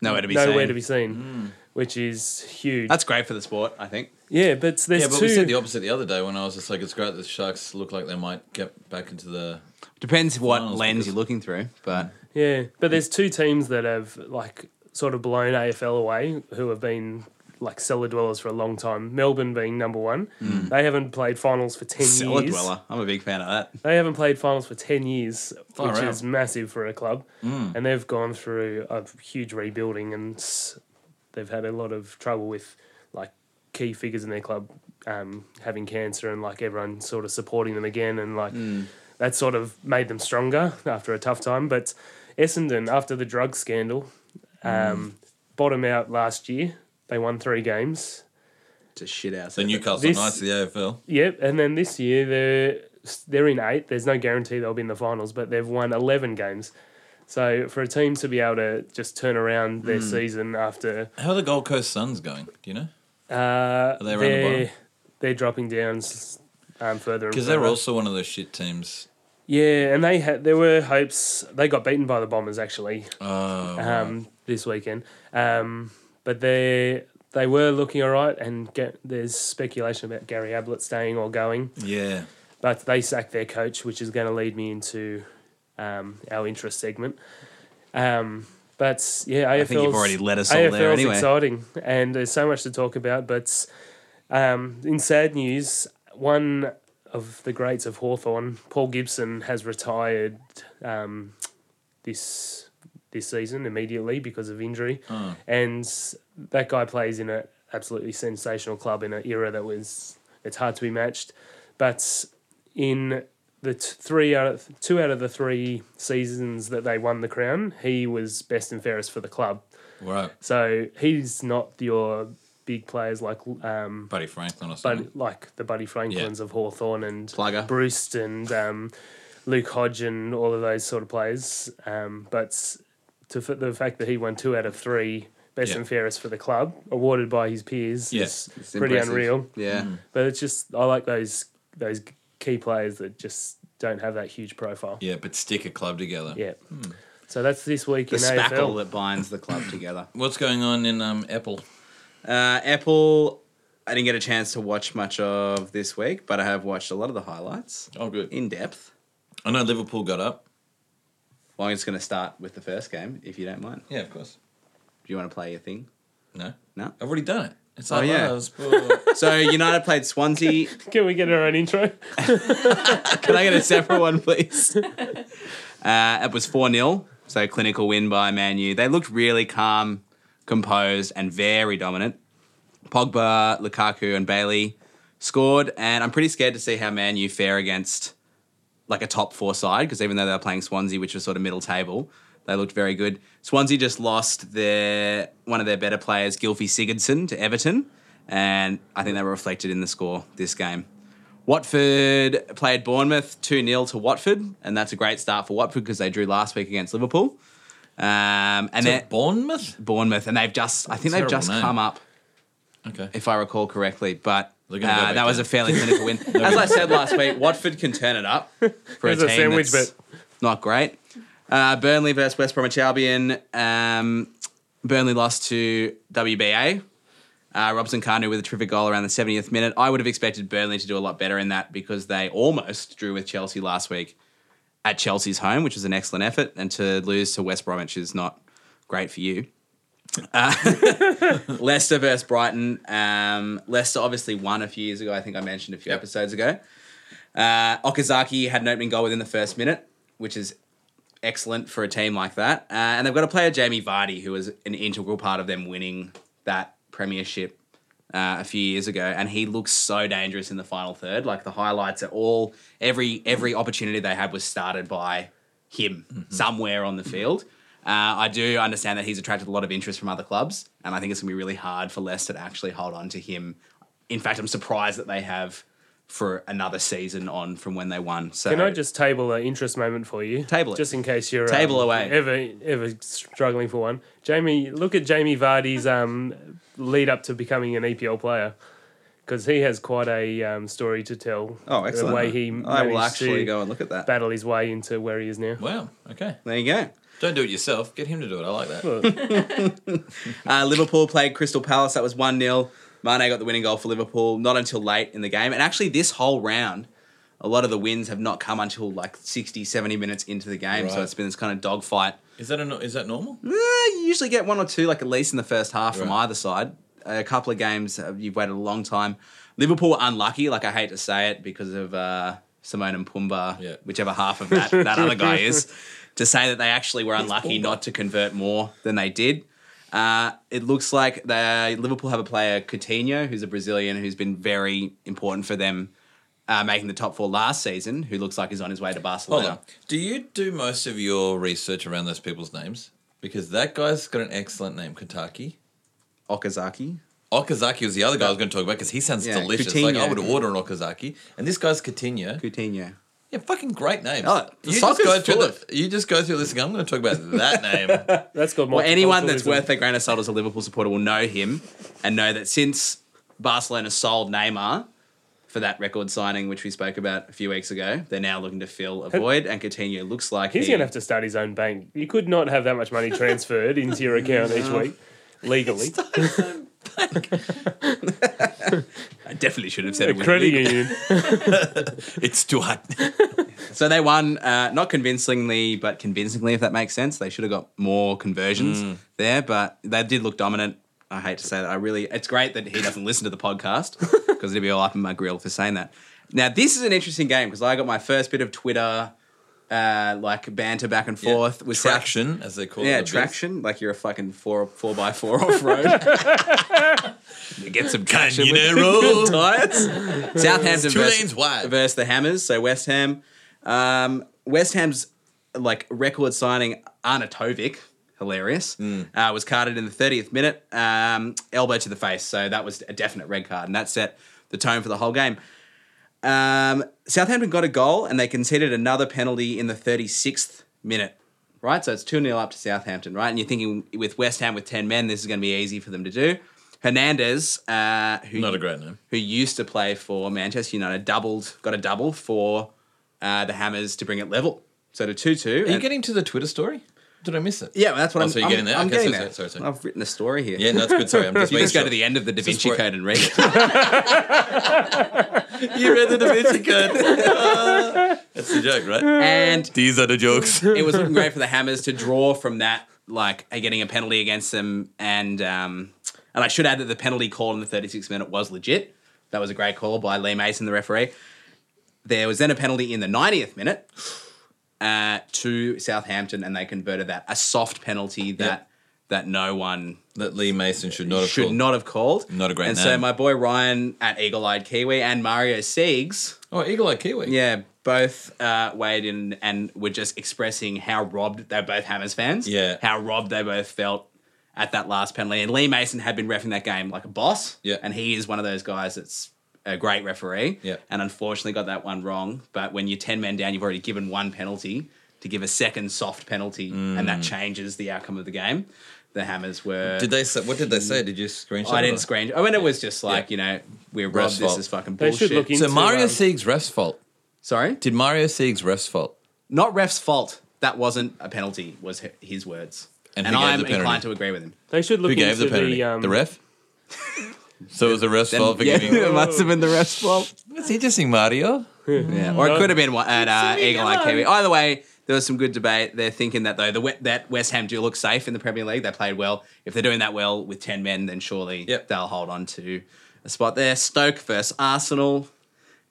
Nowhere to be
nowhere
seen.
to be seen, which is huge.
That's great for the sport, I think.
yeah, but there's
Yeah, but
two.
we said the opposite the other day when I was just like, it's great that the Sharks look like they might get back into the.
Depends what lens
because-
you're looking through, but
Yeah, but there's two teams that have like sort of blown AFL away who have been like cellar dwellers for a long time. Melbourne being number one. Mm. They haven't played finals for ten
cellar
years.
dweller. I'm a big fan of that.
They haven't played finals for ten years,
Far
which
out.
is massive for a club. Mm. And they've gone through a huge rebuilding, and they've had a lot of trouble with like key figures in their club um, having cancer, and like everyone sort of supporting them again, and like mm. that sort of made them stronger after a tough time. But Essendon, after the drug scandal, um, bottom out last year. They won three games.
It's a shit house.
The Newcastle
This-
Knights of the AFL.
Yep, and then this year they're they're in eight. There's no guarantee they'll be in the finals, but they've won eleven games. So for a team to be able to just turn around their season after
How are the Gold Coast Suns going? Do you know?
uh,
they around the
they're
bottom?
they're dropping down um, further
Because they're
further.
also one of those shit teams.
Yeah, and they had there were hopes they got beaten by the Bombers actually
Oh,
um, this weekend, um, but they they were looking all right, and get, there's speculation about Gary Ablett staying or going.
yeah.
but they sacked their coach, which is going to lead me into um, our interest segment. Um, but yeah, AFL.
I think you've already led us all there anyway.
exciting, and there's so much to talk about. But um, in sad news, one of the greats of Hawthorn, Paul Gibson, has retired um, this this season immediately because of injury,
Oh.
and that guy plays in an absolutely sensational club in an era that was it's hard to be matched. But in the t- three out of, two out of the three seasons that they won the crown, he was best and fairest for the club.
Right.
So he's not your big players like um,
Buddy Franklin or something.
but like the Buddy Franklins of Hawthorn and
Plugger.
Bruce and um, Luke Hodge and all of those sort of players. Um, but to f- the fact that he won two out of three best
Yeah.
and fairest for the club, awarded by his peers,
Yeah.
is
It's
pretty
impressive.
unreal.
Yeah.
But it's just I like those those key players that just don't have that huge profile.
yeah, but stick a club together.
Yeah. So that's this week
The
in
spackle
AFL.
that binds the club together.
What's going on in um, Apple?
Uh, Apple, I didn't get a chance to watch much of this week, but I have watched a lot of the highlights
Oh, good.
in depth.
I know Liverpool got up.
Well, I'm just going to start with the first game, if you don't mind.
Yeah, of course.
Do you want to play your thing?
No.
No?
I've already done it. It's
Oh,
like,
yeah.
oh, sport.
So United played Swansea.
Can we get our own intro?
Can I get a separate one, please? Uh, it was 4 0. So clinical win by Man U. They looked really calm, composed, and very dominant. Pogba, Lukaku, and Bailly scored, and I'm pretty scared to see how Man U fare against like a top four side because even though they were playing Swansea, which was sort of middle table, they looked very good. Swansea just lost their one of their better players, Gylfi Sigurdsson, to Everton, and I think they were reflected in the score this game. Watford played Bournemouth 2 0 to Watford, and that's a great start for Watford because they drew last week against Liverpool. Um, and then
Bournemouth?
Bournemouth, and they've just, I think they've
Terrible
just
name.
come up
Okay.
if I recall correctly. But
They're gonna go
uh,
back
that was
down.
a fairly clinical win. As I said last week, Watford can turn it up for a
Here's a
team
sandwich
that's not great. Uh, Burnley versus West Bromwich Albion. Um, Burnley lost to WBA. Uh, Robson Kanu with a terrific goal around the 70th minute. I would have expected Burnley to do a lot better in that because they almost drew with Chelsea last week at Chelsea's home, which was an excellent effort. And to lose to West Bromwich is not great for you. Uh, Leicester versus Brighton. Um, Leicester obviously won a few years ago. I think I mentioned a few
Yep.
episodes ago. Uh, Okazaki had an opening goal within the first minute, which is excellent for a team like that. Uh, and they've got a player, Jamie Vardy, who was an integral part of them winning that premiership uh, a few years ago, and he looks so dangerous in the final third. Like the highlights are all every every opportunity they had was started by him somewhere on the field. Uh, I do understand that he's attracted a lot of interest from other clubs, and I think it's going to be really hard for Leicester to actually hold on to him. In fact, I'm surprised that they have for another season on from when they won. So
Can I just table an interest moment for you?
Table it.
Just in case you're
Table
um,
away.
ever ever struggling for one. Jamie, look at Jamie Vardy's um, lead up to becoming an EPL player. Because he has quite a um, story to tell.
Oh, excellent!
The way he
I will
managed
actually
to
go and look at that.
battle his way into where he is now.
Wow. Okay.
There you go.
Don't do it yourself. Get him to do it. I like that.
Uh, Liverpool played Crystal Palace. That was 1 0. Mane got the winning goal for Liverpool, not until late in the game. And actually, this whole round, a lot of the wins have not come until like 60, 70 minutes into the game. So it's been this kind of dogfight.
Is that a, is that normal?
Eh, you usually get one or two, like at least in the first half from
Right.
either side. A couple of games, uh, you've waited a long time. Liverpool were unlucky, like I hate to say it, because of uh, Simone and Pumba,
Yeah.
whichever half of that, that other guy is, to say that they actually were unlucky
Pumba?
not to convert more than they did. Uh, it looks like they, Liverpool have a player, Coutinho, who's a Brazilian, who's been very important for them, uh, making the top four last season, who looks like he's on his way to Barcelona.
Do you do most of your research around those people's names? Because that guy's got an excellent name, Kataki.
Okazaki.
Okazaki was the other guy I was going to talk about because he sounds
Yeah,
delicious. Like I
Coutinho.
would order an Okazaki, and this guy's Coutinho.
Coutinho.
Yeah, fucking great names.
Oh, the
you just
soccer's
go through
full
the, You just go through this. I'm going to talk about that name.
That's got more.
Well, anyone that's
multiculturalism.
worth their grain of salt as a Liverpool supporter will know him and know that since Barcelona sold Neymar for that record signing, which we spoke about a few weeks ago, they're now looking to fill a void, and Coutinho looks like
He's
he,
going to have to start his own bank. You could not have that much money transferred into your account each week legally.
I definitely should have said
A
it.
credit union.
it's too hot.
So they won, uh, not convincingly, but convincingly, if that makes sense. They should have got more conversions
Mm.
there, but they did look dominant. I hate to say that. I really, it's great that he doesn't listen to the podcast because it'd be all up in my grill for saying that. Now, this is an interesting game because I got my first bit of Twitter, uh, like banter back and forth with South-
traction, as they call it.
yeah,
the Bills.
traction. Like you're a fucking four four by four off road. get some traction with tires. Southampton
Two
versus,
lanes wide.
versus the Hammers. So West Ham, um, West Ham's like record signing Arnautovic, hilarious,
Hmm.
uh, was carded in the 30th minute, um, elbow to the face. So that was a definite red card, and that set the tone for the whole game. Um, Southampton got a goal and they conceded another penalty in the 36th minute. Right, so it's 2 0 up to Southampton, right? And you're thinking with West Ham with 10 men, this is going to be easy for them to do. Hernandez, uh, who,
Not a great name.
who used to play for Manchester United, doubled, got a double for uh, the Hammers to bring it level. So to 2 2.
Are you getting to the Twitter story? Did I miss it?
Yeah, that's what
Oh,
I'm,
so you're
I'm,
getting there?
I'm
Okay,
getting
sorry,
there.
sorry, sorry.
I've written a story here.
Yeah, no, that's good. Sorry, I'm just
you
making
just go to the end of the Da Vinci
for-
Code and read it.
You read the Da Vinci Code. That's the joke, right?
and
These are the jokes.
it was looking great for the Hammers to draw from that, like uh, getting a penalty against them, and um, and I should add that the penalty call in the 36th minute was legit. That was a great call by Lee Mason, the referee. There was then a penalty in the 90th minute uh, to Southampton, and they converted that a soft penalty that
Yep.
that no one
that Lee Mason should not have
should
called.
not have called.
Not a great
And so my boy Ryan at Eagle Eyed Kiwi and Mario Siegs
Oh, Eagle Eyed Kiwi.
yeah, both uh, weighed in and were just expressing how robbed they're both Hammers fans.
Yeah.
How robbed they both felt at that last penalty. And Lee Mason had been refing that game like a boss.
Yeah.
And he is one of those guys that's a great referee.
Yeah.
And unfortunately got that one wrong. But when you're 10 men down, you've already given one penalty to give a second soft penalty, and
Mm.
that changes the outcome of the game. The Hammers were.
Did they say? What did they say? Did you screenshot?
I
it
didn't
or-
screen. Oh, and it was just like,
Yeah.
you know, we're
Ref's
robbed. This
fault.
is fucking
They
bullshit.
should look into
So Mario
um,
Sieg's ref's fault.
Sorry?
Did Mario Sieg's ref's fault?
not ref's fault. That wasn't a penalty. Was his words,
And
and, I'm inclined to agree with him.
They should look
Who gave
into
the penalty?
the, um,
the ref. So it was the ref's fault for
yeah,
giving.
it must have been the ref's fault.
That's interesting, Mario.
Yeah, or it could have been one at uh,
me
Eagle Eye
alone.
Kiwi. Either way, there was some good debate. They're thinking that though the We- that West Ham do look safe in the Premier League. They played well. If they're doing that well with ten men, then surely
Yep.
they'll hold on to a spot there. Stoke versus Arsenal.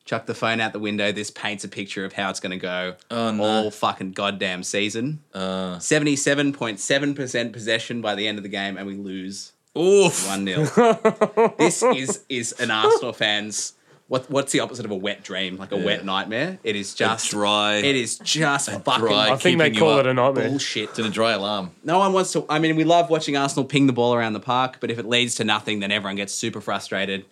Chuck the phone out the window. This paints a picture of how it's going to go
Oh, no.
all fucking goddamn season.
Uh,
Seventy-seven point seven percent possession by the end of the game, and we lose
Oof.
One 0 This is is an Arsenal fan's what what's the opposite of a wet dream? Like a
Yeah.
wet nightmare. It is just
dry-
It is just fucking
dry-
I think they call it a nightmare.
bullshit.
It's in a dry alarm.
No one wants to. I mean, we love watching Arsenal ping the ball around the park, but if it leads to nothing, then everyone gets super frustrated.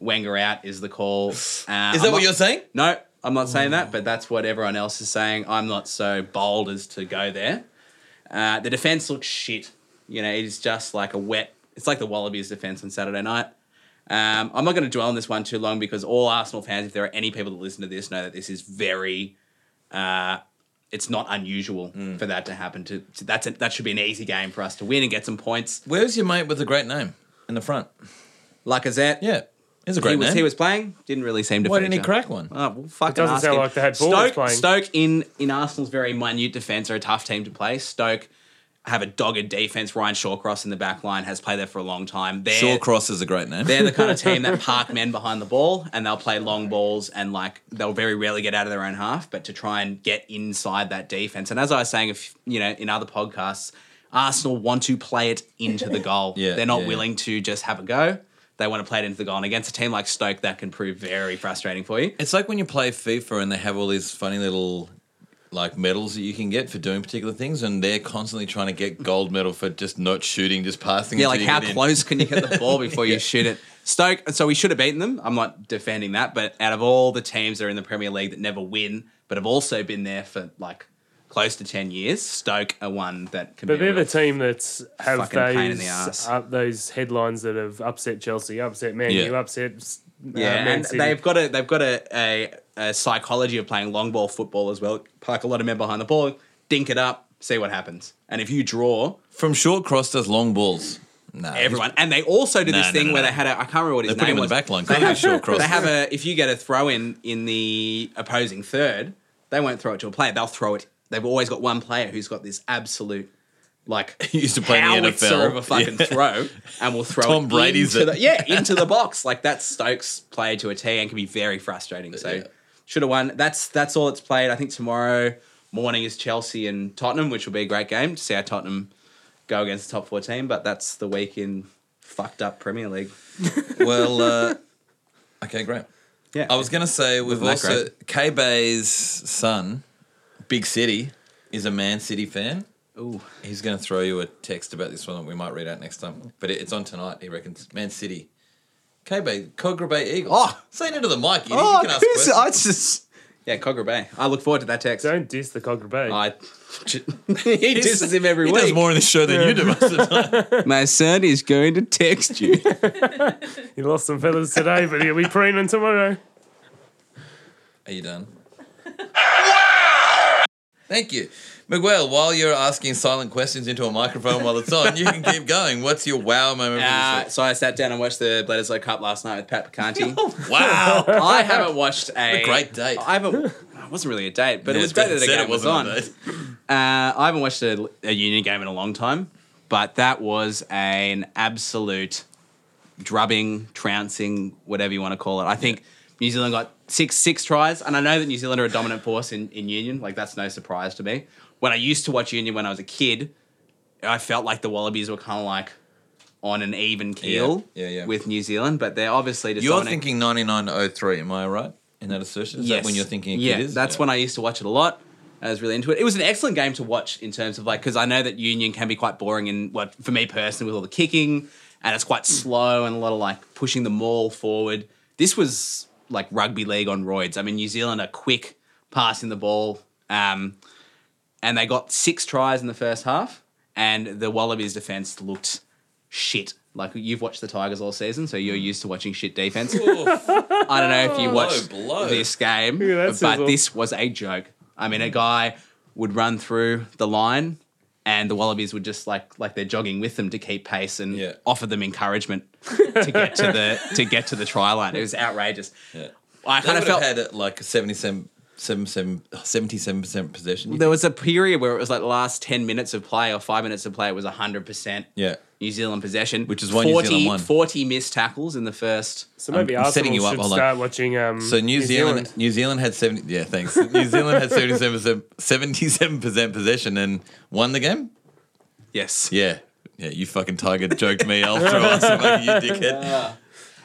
Wenger out is the call. Uh,
Is that what you're saying?
No, I'm not saying that, but that's what everyone else is saying. I'm not so bold as to go there. Uh, the defense looks shit. You know, it is just like a wet. It's like the Wallabies defense on Saturday night. Um, I'm not going to dwell on this one too long because all Arsenal fans, if there are any people that listen to this, know that this is very. Uh, it's not unusual
Hmm.
for that to happen. To, to that's a, that should be an easy game for us to win and get some points.
Where's your mate with a great name in the front?
Lacazette,
Yeah, he's a
he
great
was
name.
he was playing. Didn't really seem to.
Why didn't he crack one?
Oh, well, fucking
doesn't
ask
sound
him.
like they had
Stoke,
playing.
Stoke in in Arsenal's very minute defense are a tough team to play. Stoke have a dogged defense. Ryan Shawcross in the back line has played there for a long time. They're,
Shawcross is a great name.
they're the kind of team that park men behind the ball and they'll play long balls and like they'll very rarely get out of their own half, but to try and get inside that defense. And as I was saying, if you know, in other podcasts, Arsenal want to play it into the goal.
Yeah,
they're not
yeah, yeah.
willing to just have a go. They want to play it into the goal. And against a team like Stoke, that can prove very frustrating for you.
It's like when you play FIFA and they have all these funny little like medals that you can get for doing particular things, and they're constantly trying to get gold medal for just not shooting, just passing.
Yeah, like
you
how
get in.
close can you get the ball before you shoot it? Stoke, so we should have beaten them. I'm not defending that, but out of all the teams that are in the Premier League that never win, but have also been there for like close to 10 years, Stoke are one that can
But
be
they're
a
the team that's have
fucking pain in the
those uh, those headlines that have upset Chelsea, upset Man U,
Yeah.
upset uh,
Yeah,
Man
and they've got a they've got a, a, a psychology of playing long ball football as well. Park a lot of men behind the ball, dink it up, see what happens. And if you draw,
From Shawcross does long balls. No,
everyone. And they also do
No,
this
no,
thing
no,
where they had a I can't remember what his
They put
name
him in
was.
the back line.
They have,
Shawcross.
they have a if you get a throw in in the opposing third, they won't throw it to a player. They'll throw it. They've always got one player who's got this absolute like
He used to play in the NFL.
of a fucking
Yeah.
throw, and will throw
Tom
it
Brady's
into
it.
the, yeah into the box. Like that Stokes play to a T and can be very frustrating. So
Yeah.
Should have won. That's that's all it's played. I think tomorrow morning is Chelsea and Tottenham, which will be a great game to see how Tottenham go against the top four team. But that's the week in fucked up Premier League.
well, uh, okay, great.
Yeah,
I was to say we've also K Bay's son, Big City, is a Man City fan.
Ooh.
He's going to throw you a text about this one that we might read out next time. But it's on tonight. He reckons Man City, K Bay, Kogarah Bay Eagles.
Oh.
say it to the mic. You,
Oh,
you can ask
Chris,
questions.
I just yeah, Kogarah Bay. I look forward to that text.
Don't diss the Kogarah Bay.
I he disses him every
he
week.
does more in this show than you do most of the time.
My son is going to text you.
he lost some feathers today, but he'll be preening tomorrow.
Are you done? Thank you. Miguel, while you're asking silent questions into a microphone while it's on, you can keep going. What's your wow moment?
Uh, so I sat down and watched the Bledisloe Cup last night with Pat Picanti.
wow.
I haven't watched a,
a great date.
I haven't. It wasn't really a date, but it was great that the game was on. Uh, I haven't watched a, a union game in a long time, but that was an absolute drubbing, trouncing, whatever you want to call it. I think New Zealand got six six tries, and I know that New Zealand are a dominant force in, in union. Like that's no surprise to me. When I used to watch union when I was a kid, I felt like the Wallabies were kind of like on an even keel
Yeah, yeah, yeah.
with New Zealand, but they're obviously just
You're thinking 9903, am I right? In that assertion? Is that when you're thinking
yeah,
is?
that's when I used to watch it a lot. I was really into it. It was an excellent game to watch in terms of like because I know that Union can be quite boring and what for me personally with all the kicking and it's quite slow and a lot of like pushing the maul forward. This was like rugby league on roids. I mean, New Zealand are quick passing the ball, um, and they got six tries in the first half, and the Wallabies defense looked shit. Like you've watched the Tigers all season, so you're used to watching shit defense. I don't know if you watched
blow.
this game,
Look at that
but
sizzle.
this was a joke. I mean, a guy would run through the line, and the Wallabies would just like like they're jogging with them to keep pace and
Yeah.
offer them encouragement to get to the to get to the try line. It was outrageous.
Yeah.
I
They
kind of
have
felt
had like a 77, 77, 77% possession.
there was a period where it was like the last ten minutes of play or five minutes of play it was hundred percent.
yeah.
New Zealand possession,
Which is why New Zealand won.
40 missed tackles in the first.
So maybe
I'm
Arsenal
setting you up,
should
hold on.
start watching. Um,
So New, Zealand, New Zealand had 70 yeah, thanks. New Zealand had 77 77% possession and won the game?
Yes.
Yeah. Yeah, you fucking tiger joked me. I'll throw us like you dickhead.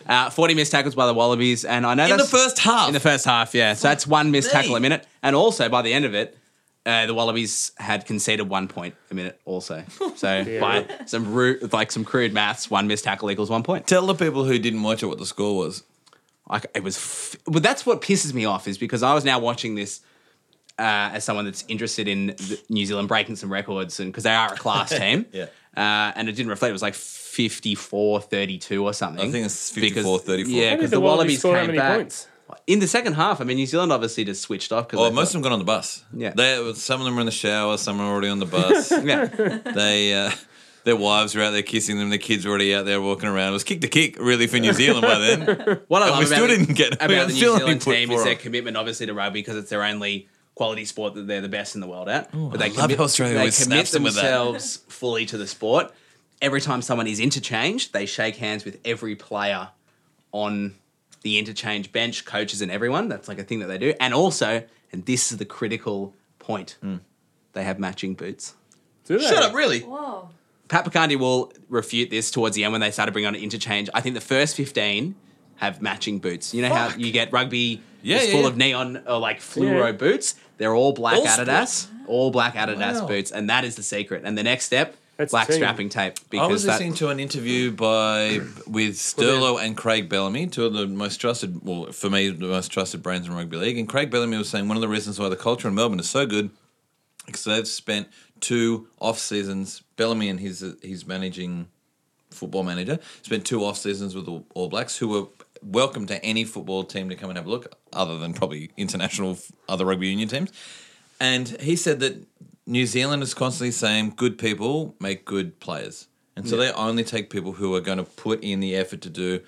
Uh, 40 missed tackles by the Wallabies, and I know
In the
that's
first half.
in the first half, yeah. So that's one missed tackle a minute, and also by the end of it, uh, the Wallabies had conceded one point a minute, also. So by some rude, like some crude maths, one missed tackle equals one point.
Tell the people who didn't watch it what the score was.
Like it was, f- but that's what pisses me off is because I was now watching this uh, as someone that's interested in the New Zealand breaking some records, and because they are a class team,
Yeah.
Uh, and it didn't reflect. It was like 54-32 or something.
I think it's
Because-
54-34.
Yeah, because
did
the Wallabies
score how
came back
points?
in the second half. I mean, New Zealand obviously just switched off because
Well, most of them got on the bus.
Yeah.
They, some of them were in the shower. Some were already on the bus.
yeah.
they, uh, their wives were out there kissing them. Their kids were already out there walking around. It was kick to kick, really, for New Zealand by then.
What I
And
love
we
about,
still
the-
didn't get-
about
got
the New
still
Zealand team is their
on.
commitment, obviously, to rugby because it's their only quality sport that they're the best in the world at. but
I love Australia
they commit
snaps them with that.
themselves fully to the sport. Every time someone is interchanged, they shake hands with every player on the interchange bench, coaches, and everyone. That's like a thing that they do. And also, and this is the critical point,
Hmm.
they have matching boots.
Do they?
Shut up, really?
Whoa.
Pat Picardi will refute this towards the end when they started bringing on an interchange. I think the first 15 have matching boots. You know how you get rugby
Yeah,
is
yeah,
full
yeah.
of neon or like fluoro
Yeah.
boots? They're all black
All
Adidas. All black Adidas
Wow.
boots. And that is the secret. And the next step,
That's
black
the team.
strapping tape.
I
Because
was
that,
listening to an interview by with Sterlo and Craig Bellamy, two of the most trusted, well, for me, the most trusted brands in rugby league. And Craig Bellamy was saying one of the reasons why the culture in Melbourne is so good because they've spent two off seasons. Bellamy and his his managing football manager spent two off seasons with the All Blacks, who were welcome to any football team to come and have a look, other than probably international other rugby union teams. And he said that New Zealand is constantly saying good people make good players. And so they only take people who are going to put in the effort to do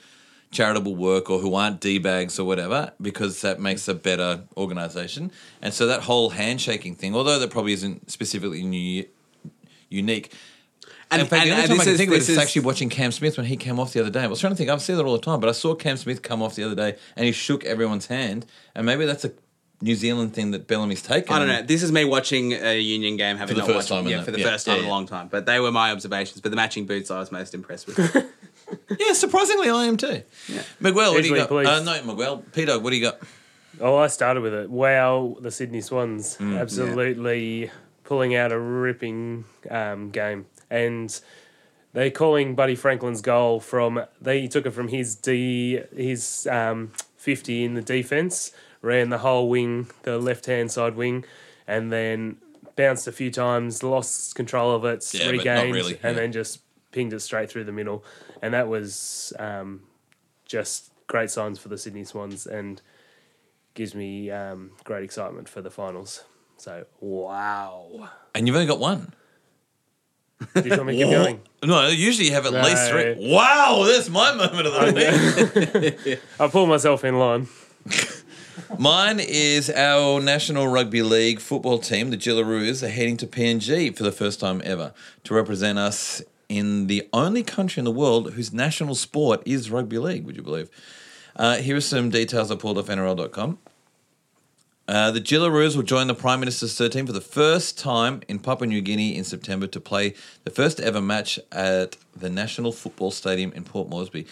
charitable work or who aren't D bags or whatever, because that makes a better organization. And so that whole handshaking thing, although that probably isn't specifically new, unique. And, in fact, the only time I can think of it is actually watching Cam Smith when he came off the other day. I was trying to think, I've seen that all the time, but I saw Cam Smith come off the other day and he shook everyone's hand. And maybe that's a New Zealand thing that Bellamy's taken.
I don't know. This is me watching a Union game, having
the
not
first
watched
time.
Yeah,
isn't
for the
Yeah.
first time
Yeah,
in a long time. But they were my observations. But the matching boots, I was most impressed with.
Yeah, surprisingly, I am too. Yeah. Miguel, what do you got? Uh, no, Miguel. Peter, what do you got?
Oh, I started with it. Wow, the Sydney Swans absolutely pulling out a ripping um, game, and they're calling Buddy Franklin's goal from. They took it from his D, his um, fifty in the defense, ran the whole wing, the left hand side wing, and then bounced a few times, lost control of it,
Yeah,
regained,
really,
and
yeah.
then just pinged it straight through the middle, and that was um, just great signs for the Sydney Swans and gives me um, great excitement for the finals. So wow!
And you've only got one.
Do you want me to keep going?
No, usually you have at least three. Wow, that's my moment of the week.
I pull myself in line.
Mine is our National Rugby League football team, the Jillaroos, are heading to PNG for the first time ever to represent us in the only country in the world whose national sport is rugby league, would you believe? Uh, here are some details I pulled off NRL.com. Uh, the Jillaroos will join the Prime Minister's third team for the first time in Papua New Guinea in September to play the first ever match at the National Football Stadium in Port Moresby.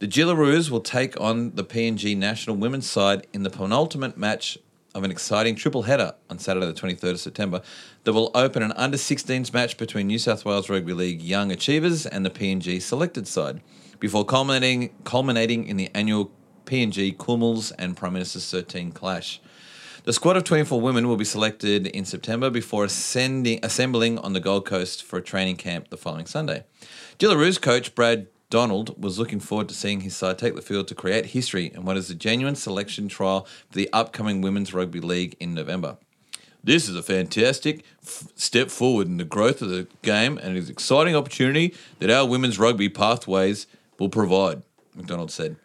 The Jillaroos will take on the PNG national women's side in the penultimate match of an exciting triple header on Saturday, the 23rd of September, that will open an under 16s match between New South Wales Rugby League Young Achievers and the PNG selected side, before culminating, culminating in the annual PNG Kumuls and Prime Minister's 13 clash. The squad of 24 women will be selected in September before assembling on the Gold Coast for a training camp the following Sunday. Jillaroos coach Brad Donald was looking forward to seeing his side take the field to create history in what is a genuine selection trial for the upcoming Women's Rugby League in November. This is a fantastic f- step forward in the growth of the game and is an exciting opportunity that our women's rugby pathways will provide, McDonald said.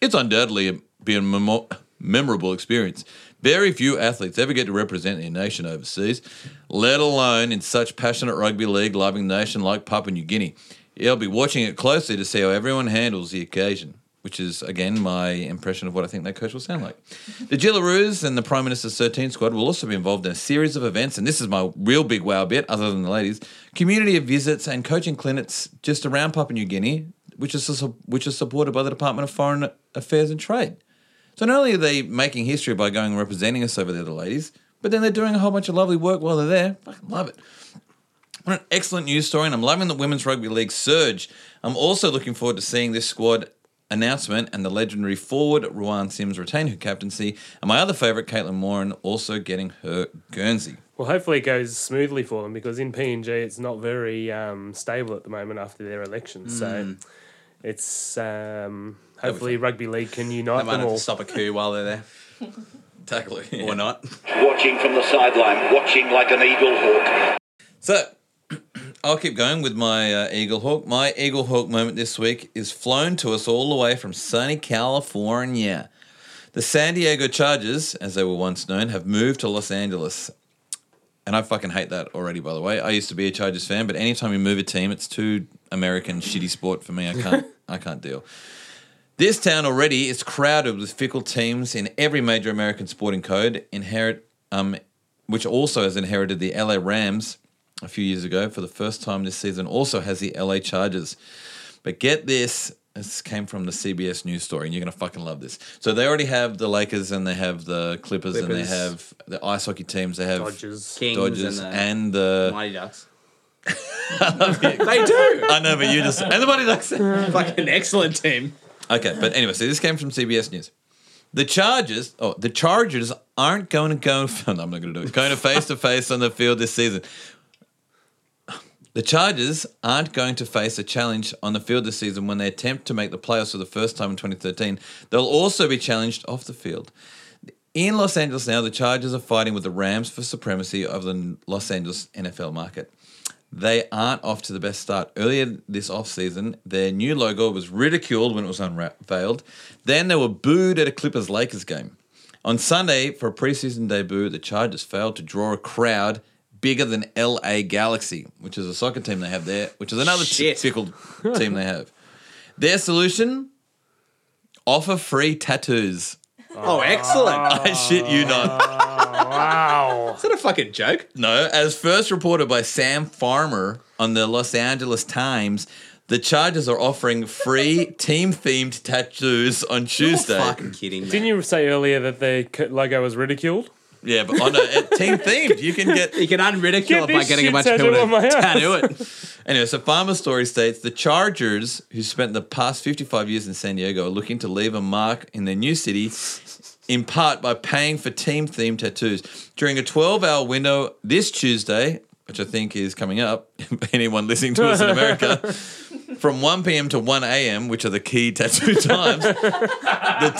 It's undoubtedly been a memo- memorable experience. Very few athletes ever get to represent their nation overseas, let alone in such passionate rugby league loving nation like Papua New Guinea. Yeah, I'll be watching it closely to see how everyone handles the occasion. which is again my impression of what I think that coach will sound like. The Jillaroos and the Prime Minister's 13 squad will also be involved in a series of events, and this is my real big wow bit, other than the ladies, community of visits and coaching clinics just around Papua New Guinea, which is which is supported by the Department of Foreign Affairs and Trade. So not only are they making history by going and representing us over there, the ladies, but then they're doing a whole bunch of lovely work while they're there. Fucking love it. What an excellent news story, and I'm loving the Women's Rugby League surge. I'm also looking forward to seeing this squad announcement and the legendary forward Ruan Sims retain her captaincy, and my other favourite, Caitlin Moran, also getting her Guernsey.
Well, hopefully it goes smoothly for them because in PNG it's not very um, stable at the moment after their election. So it's um, hopefully rugby league can
They
unite
might
them
have
all.
to stop a coup while they're there,
Tackle it.
or not.
Watching from the sideline, watching like an eagle hawk.
So I'll keep going with my uh, Eagle Hawk. My Eagle Hawk moment this week is flown to us all the way from sunny California. The San Diego Chargers, as they were once known, have moved to Los Angeles. And I fucking hate that already, by the way. I used to be a Chargers fan, but anytime you move a team, it's too American shitty sport for me. I can't I can't deal. This town already is crowded with fickle teams in every major American sporting code, inherit um, which also has inherited the LA Rams a few years ago for the first time this season, also has the LA Chargers. But get this, this came from the CBS News story, and you're going to fucking love this. So they already have the Lakers, and they have the Clippers, and they
Clippers.
have the ice hockey teams. They have
Dodgers.
Kings
Dodgers
and the
and the.
Mighty Ducks. I love you.
They do. I know, but you just and the Mighty Ducks.
Fucking excellent team.
Okay, but anyway, so this came from CBS News. The Chargers, oh, the Chargers aren't going to go. No, I'm not going to do it. Going to face to face on the field this season. The Chargers aren't going to face a challenge on the field this season when they attempt to make the playoffs for the first time in 2013. They'll also be challenged off the field. In Los Angeles now, the Chargers are fighting with the Rams for supremacy of the Los Angeles NFL market. They aren't off to the best start. Earlier this offseason, their new logo was ridiculed when it was unveiled. Then they were booed at a Clippers Lakers game. On Sunday, for a preseason debut, the Chargers failed to draw a crowd bigger than LA Galaxy, which is a soccer team they have there, which is another t-
Shit.
fickle team they have. Their solution offer free tattoos.
Oh, excellent.
I shit you not.
Ah, wow.
Is that a fucking joke?
No, as first reported by Sam Farmer on the Los Angeles Times, the Chargers are offering free team themed tattoos on Tuesday.
Fucking kidding me.
Didn't you say earlier that the co- logo was ridiculed?
Yeah, but on a team themed, you can get.
You can unridicule
Get
it by getting a
shit
bunch of people
tattooed on my
to
ass.
tattoo it.
Anyway, so Farmer's story states the Chargers, who spent the past 55 years in San Diego, are looking to leave a mark in their new city, in part by paying for team themed tattoos. During a 12 hour window this Tuesday, which I think is coming up, anyone listening to us in America, from 1 p.m. to 1 a.m., which are the key tattoo times, the,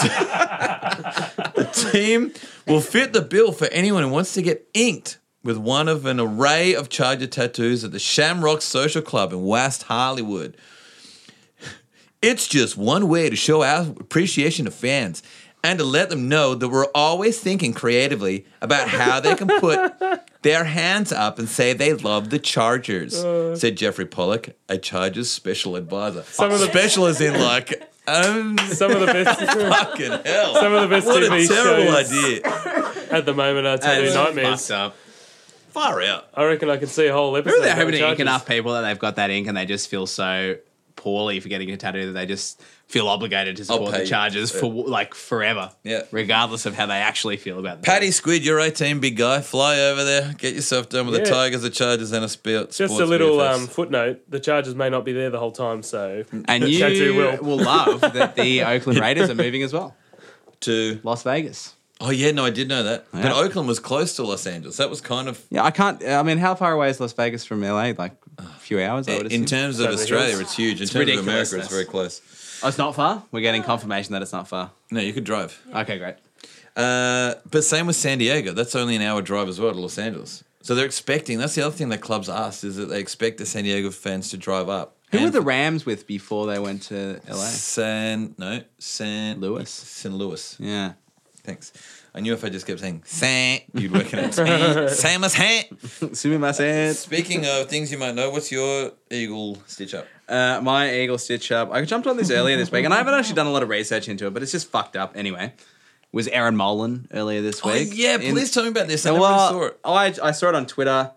t- the team will fit the bill for anyone who wants to get inked with one of an array of Charger tattoos at the Shamrock Social Club in West Hollywood. It's just one way to show our appreciation to fans and to let them know that we're always thinking creatively about how they can put their hands up and say they love the Chargers, said Jeffrey Pollack, a Chargers special advisor.
Some of the-
special is in like, um,
Some of the best,
fucking hell.
some of the best
what a terrible
shows
idea.
at the moment are Tattoo
That's
Nightmares.
fucked up.
Far out.
I reckon I could see a whole episode.
Maybe they're
on
hoping to ink enough people that they've got that ink and they just feel so poorly for getting a tattoo that they just feel obligated to support the
you.
Chargers for like forever.
Yeah.
Regardless of how they actually feel about the
Paddy Squid, you're 18, big guy. Fly over there, get yourself done with the
Yeah.
Tigers, the Chargers, and a sport.
Just a little um, footnote: the Chargers may not be there the whole time, so
And
the
you
tattoo
will.
will.
love that the Oakland Raiders are moving as well.
to.
Las Vegas.
Oh yeah, no, I did know that. But
Yeah.
Oakland was close to Los Angeles. That was kind of
Yeah, I can't. I mean, how far away is Las Vegas from LA? Like a few hours, I would
in terms of
Seven
Australia,
hills.
it's huge. In terms
ridiculous,
of America, it's very close.
oh, it's not far? We're getting confirmation that it's not far.
No, you could drive.
Okay, great.
Uh, but same with San Diego. That's only an hour drive as well to Los Angeles. So they're expecting. That's the other thing that clubs ask is that they expect the San Diego fans to drive up.
Who
And
were the Rams with before they went to LA?
San no San
Louis.
San Louis.
Yeah.
Thanks. I knew if I just kept saying Sam, you'd work it out. Sam, is hat.
Sumimasen.
Speaking of things you might know, what's your eagle stitch up?
Uh, my eagle stitch up. I jumped on this earlier this week, and I haven't actually done a lot of research into it, but it's just fucked up anyway. Was Erin Molan earlier this week?
Oh,
week?
yeah,
In-
please tell me about this. I never
well,
saw it.
I, I saw it on Twitter,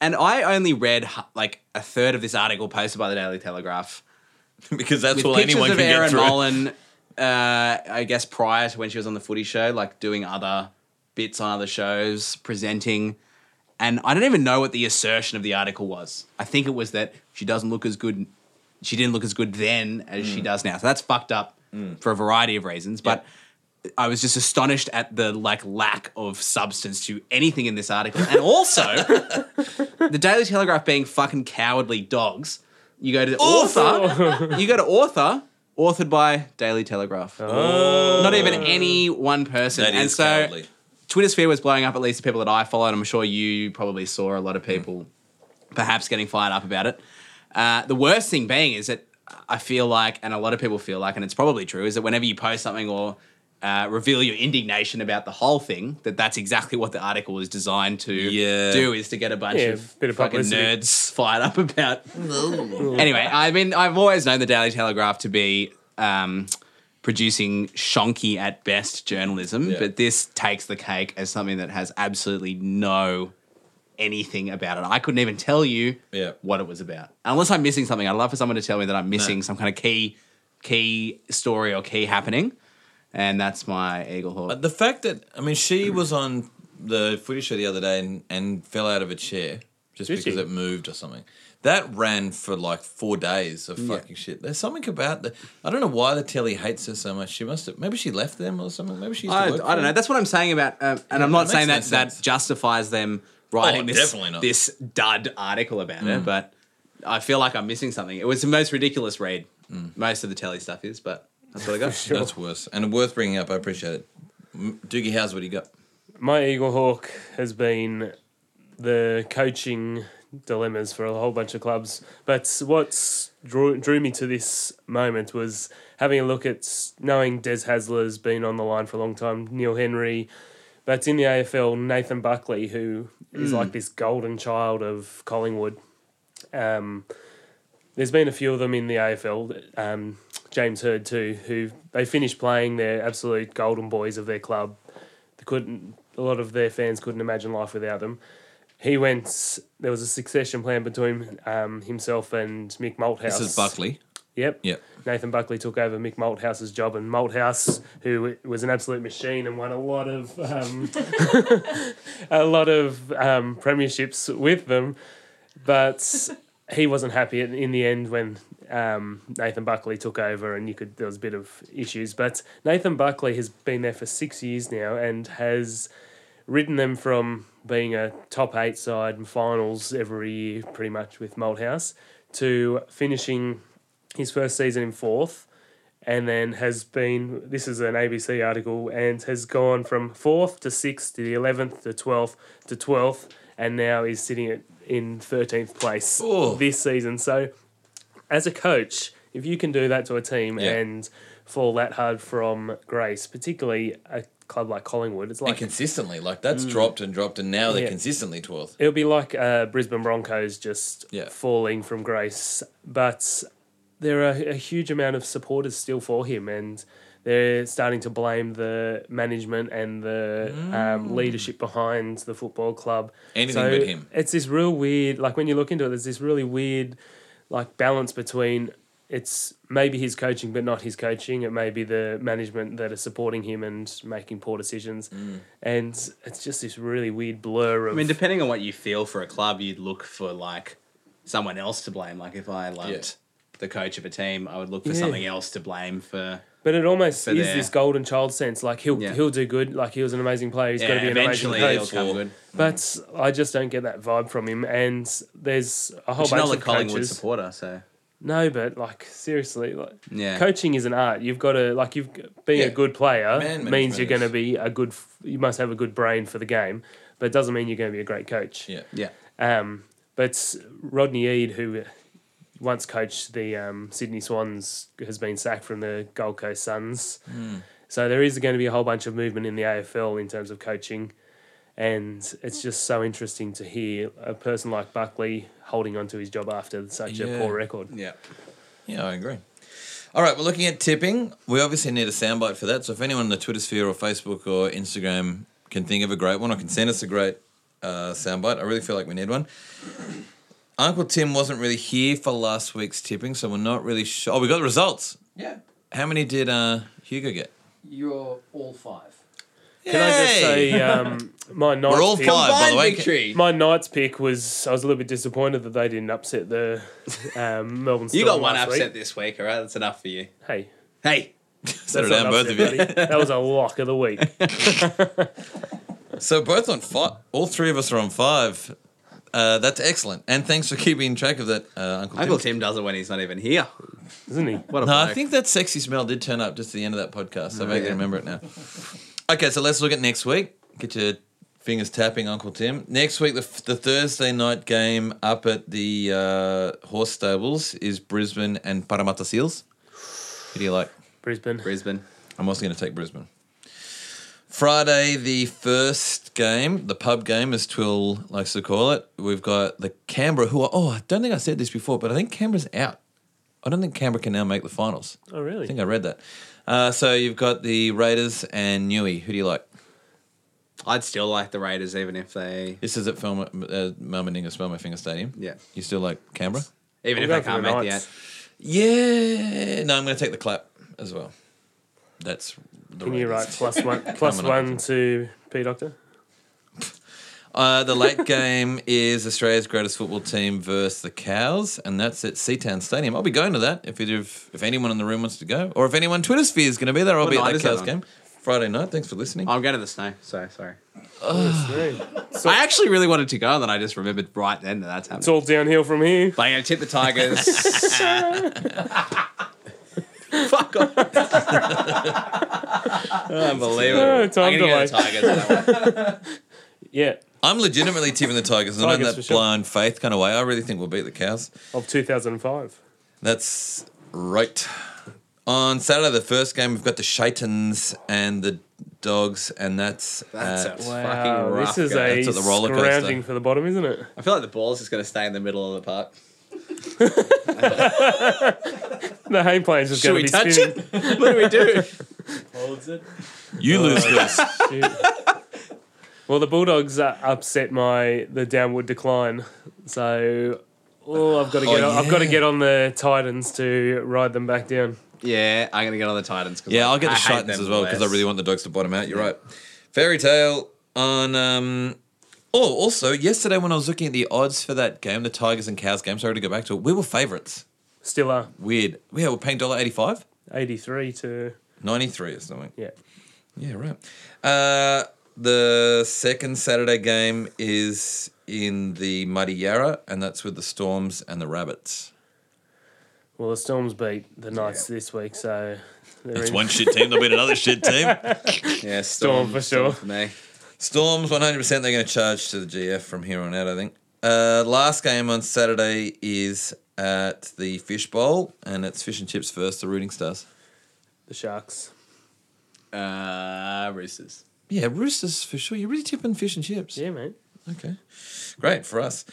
and I only read like a third of this article posted by the Daily Telegraph
because that's
with
all
pictures
anyone
of
can
Erin
get through.
Molan. Uh, I guess prior to when she was on the Footy Show, like doing other bits on other shows, presenting, and I don't even know what the assertion of the article was. I think it was that she doesn't look as good. She didn't look as good then as
Mm.
she does now. So that's fucked up for a variety of reasons. But I was just astonished at the like lack of substance to anything in this article, and also the Daily Telegraph being fucking cowardly dogs. You go to author, you go to author, authored by Daily Telegraph. Not even any one person,
That
and
is
so
cowardly.
Twitter sphere was blowing up. At least the people that I followed, I'm sure you probably saw a lot of people perhaps getting fired up about it. Uh, the worst thing being is that I feel like, and a lot of people feel like, and it's probably true, is that whenever you post something or uh, reveal your indignation about the whole thing, that that's exactly what the article is designed to
Yeah.
do, is to get a bunch
Yeah,
of
bit of
fucking
publicity.
nerds fired up about. anyway, I mean, I've always known the Daily Telegraph to be. Um, producing shonky at best journalism,
Yeah.
but this takes the cake as something that has absolutely no anything about it. I couldn't even tell you
Yeah.
what it was about. Unless I'm missing something, I'd love for someone to tell me that I'm missing
No.
some kind of key key story or key happening. And that's my Eagle Hawk.
Uh, The fact that I mean, she was on the footy show the other day and, and fell out of a chair just
Did
because
she?
it moved or something. That ran for like four days of fucking shit. There's something about the. I don't know why the telly hates her so much. She must have. Maybe she left them or something. Maybe she used to
I,
work
I don't
for
know.
them.
That's what I'm saying about, um, and I'm not
that
saying that
no
that
sense.
justifies them writing
Oh,
this
definitely not. Mm.
this dud article about it. But I feel like I'm missing something. It was the most ridiculous read.
Mm.
Most of the telly stuff is, but that's what I got.
That's worse and worth bringing up. I appreciate it. Doogie, how's what you got?
My Eagle Hawk has been the coaching dilemmas for a whole bunch of clubs. But what's drew, drew me to this moment was having a look at knowing Des Hasler's been on the line for a long time, Neil Henry. But in the AFL, Nathan Buckley, who is like this golden child of Collingwood. Um, there's been a few of them in the AFL. Um, James Hird too, who they finished playing. They're absolute golden boys of their club. They couldn't. A lot of their fans couldn't imagine life without them. He went. There was a succession plan between um, himself and Mick Malthouse.
This is Buckley.
Yep.
Yep.
Nathan Buckley took over Mick Malthouse's job, and Malthouse, who was an absolute machine and won a lot of um, a lot of um, premierships with them, but he wasn't happy in the end when um, Nathan Buckley took over, and you could there was a bit of issues. But Nathan Buckley has been there for six years now and has ridden them from being a top eight side in finals every year, pretty much with Malthouse, to finishing his first season in fourth, and then has been this is an ABC article and has gone from fourth to sixth to the eleventh to twelfth to twelfth, and now is sitting at in thirteenth place
Oh.
this season. So, as a coach, if you can do that to a team
Yeah.
and fall that hard from grace, particularly a club like Collingwood, it's
And
like
consistently, like that's dropped and dropped, and now they're
Yeah.
consistently twelfth.
It'll be like uh, Brisbane Broncos just
Yeah.
falling from grace, but there are a huge amount of supporters still for him, and they're starting to blame the management and the um, leadership behind the football club.
Anything but him.
It's this real weird. Like when you look into it, there's this really weird, like balance between. It's maybe his coaching, but not his coaching. It may be the management that are supporting him and making poor decisions,
Mm.
and it's just this really weird blur of.
I mean, depending on what you feel for a club, you'd look for like someone else to blame. Like if I loved
Yeah.
the coach of a team, I would look for
Yeah.
something else to blame for.
But it almost
for
is this golden child sense. Like he'll
Yeah.
he'll do good. Like he was an amazing player. He's got to be an amazing coach.
he'll come good.
But I just don't get that vibe from him. And there's a whole
But
bunch
not a
of
Collingwood
coaches.
supporter, so
No, but like seriously, like
yeah.
coaching is an art. You've got to like you've being
Yeah.
a good player
Man
means you're going to be a good. You must have a good brain for the game, but it doesn't mean you're going to be a great coach.
Yeah.
yeah.
Um, but Rodney Eade, who once coached the um, Sydney Swans, has been sacked from the Gold Coast Suns. So there is going to be a whole bunch of movement in the AFL in terms of coaching, and it's just so interesting to hear a person like Buckley holding on to his job after such
Yeah.
a poor record.
Yeah.
Yeah, I agree. All right, we're looking at tipping. We obviously need a soundbite for that. So if anyone in the Twitter sphere or Facebook or Instagram can think of a great one or can send us a great uh, soundbite, I really feel like we need one. Uncle Tim wasn't really here for last week's tipping, so we're not really sure. Oh, we got the results.
Yeah.
How many did uh, Hugo get?
You're all five.
Can I just
Yay!
say um, my Knights
We're all
pick,
five, by the way.
victory.
My Knights pick was I was a little bit disappointed that they didn't upset the um, Melbourne Storm.
You got one
last
upset
Week.
this week, all right? That's enough for you.
Hey,
Hey.
Settle
that's
down, both of you.
That was a lock of the week.
So both on five. All three of us are on five. Uh, that's excellent, and thanks for keeping track of that, uh, Uncle,
Uncle
Tim.
Tim does it when he's not even here.
Isn't he?
What a
No, I
bloke.
think that sexy smell did turn up just at the end of that podcast. So I vaguely
yeah.
remember it now. Okay, so let's look at next week. Get your fingers tapping, Uncle Tim. Next week, the, the Thursday night game up at the uh, horse stables is Brisbane and Parramatta Seals. Who do you like?
Brisbane.
Brisbane.
I'm also going to take Brisbane. Friday, the first game, the pub game, as Twill likes to call it. We've got the Canberra, who are, oh, I don't think I said this before, but I think Canberra's out. I don't think Canberra can now make the finals.
Oh, really?
I think I read that. Uh, so you've got the Raiders and Newey. Who do you like?
I'd still like the Raiders even if they.
This is at Film, uh, Melbourne Spelman Finger Stadium.
Yeah.
You still like Canberra?
Even
I'm
if they
going
can't
the
make the
Knights.
Yeah. No, I'm going to take the clap as well. That's the
Can you write plus one, plus
Coming
one to P Doctor?
Uh, the late game is Australia's greatest football team versus the Cows, and that's at Seatown Stadium. I'll be going to that if it, if, if anyone in the room wants to go, or if anyone Twitter sphere is going to be there, I'll
What
be at
night
that
is that
Cows
on?
game Friday night. Thanks for listening.
I'm going to the snow, so sorry.
It's
I actually really wanted to go, and then I just remembered right then that that's happening.
It's all downhill from here.
But I'm going to tip the Tigers. Fuck off. Ah, unbelievable.
Oh, time
I'm going to go
delay.
Tigers. on that one.
Yeah,
I'm legitimately tipping the Tigers, not in
Tigers
that
for sure.
blind faith kind of way. I really think we'll beat the Cows.
of 2005.
That's right. On Saturday, the first game, we've got the Shaitans and the Dogs, and that's,
That's
at,
a
Wow,
fucking rough
this is
go.
a
That's at the roller coaster.
scrounging for the bottom, isn't it?
I feel like the ball's just going to stay in the middle of the park.
The hay plane's just
Should
going
we
to be
touch
spinning.
it? what do we do?
Holds it.
you lose this.
Well, the Bulldogs uh, upset my the downward decline, so oh, I've got to get
Oh,
on, I've got to
yeah.
get on the Titans to ride them back down.
Yeah, I'm going to get on the Titans. 'cause
Yeah,
I-
I'll get the
I hate
Shitans
them
as well because I
less.
really want the Dogs to bottom out. You're right. Fairy Tale on. Um, oh, also yesterday when I was looking at the odds for that game, the Tigers and Cows game. Sorry to go back to it. We were favourites.
Still are
Weird. Yeah, we're paying dollar eighty five.
eighty three to
93 or something.
yeah.
Yeah, right. Uh, the second Saturday game is in the Muddy Yarra, and that's with the Storms and the Rabbits.
Well, the Storms beat the Knights this week, so they're
It's
in-
one shit team. They'll beat another shit team.
Yeah,
Storm for sure.
for me.
Storms, 100% they're going to charge to the GF from here on out, I think. Uh, last game on Saturday is at the Fish Bowl, and it's Fish and Chips versus the Rooting Stars.
the Sharks.
Uh, Roosters.
Yeah, Roosters for sure. You're really tipping Fish and Chips.
Yeah, mate.
Okay. Great for us.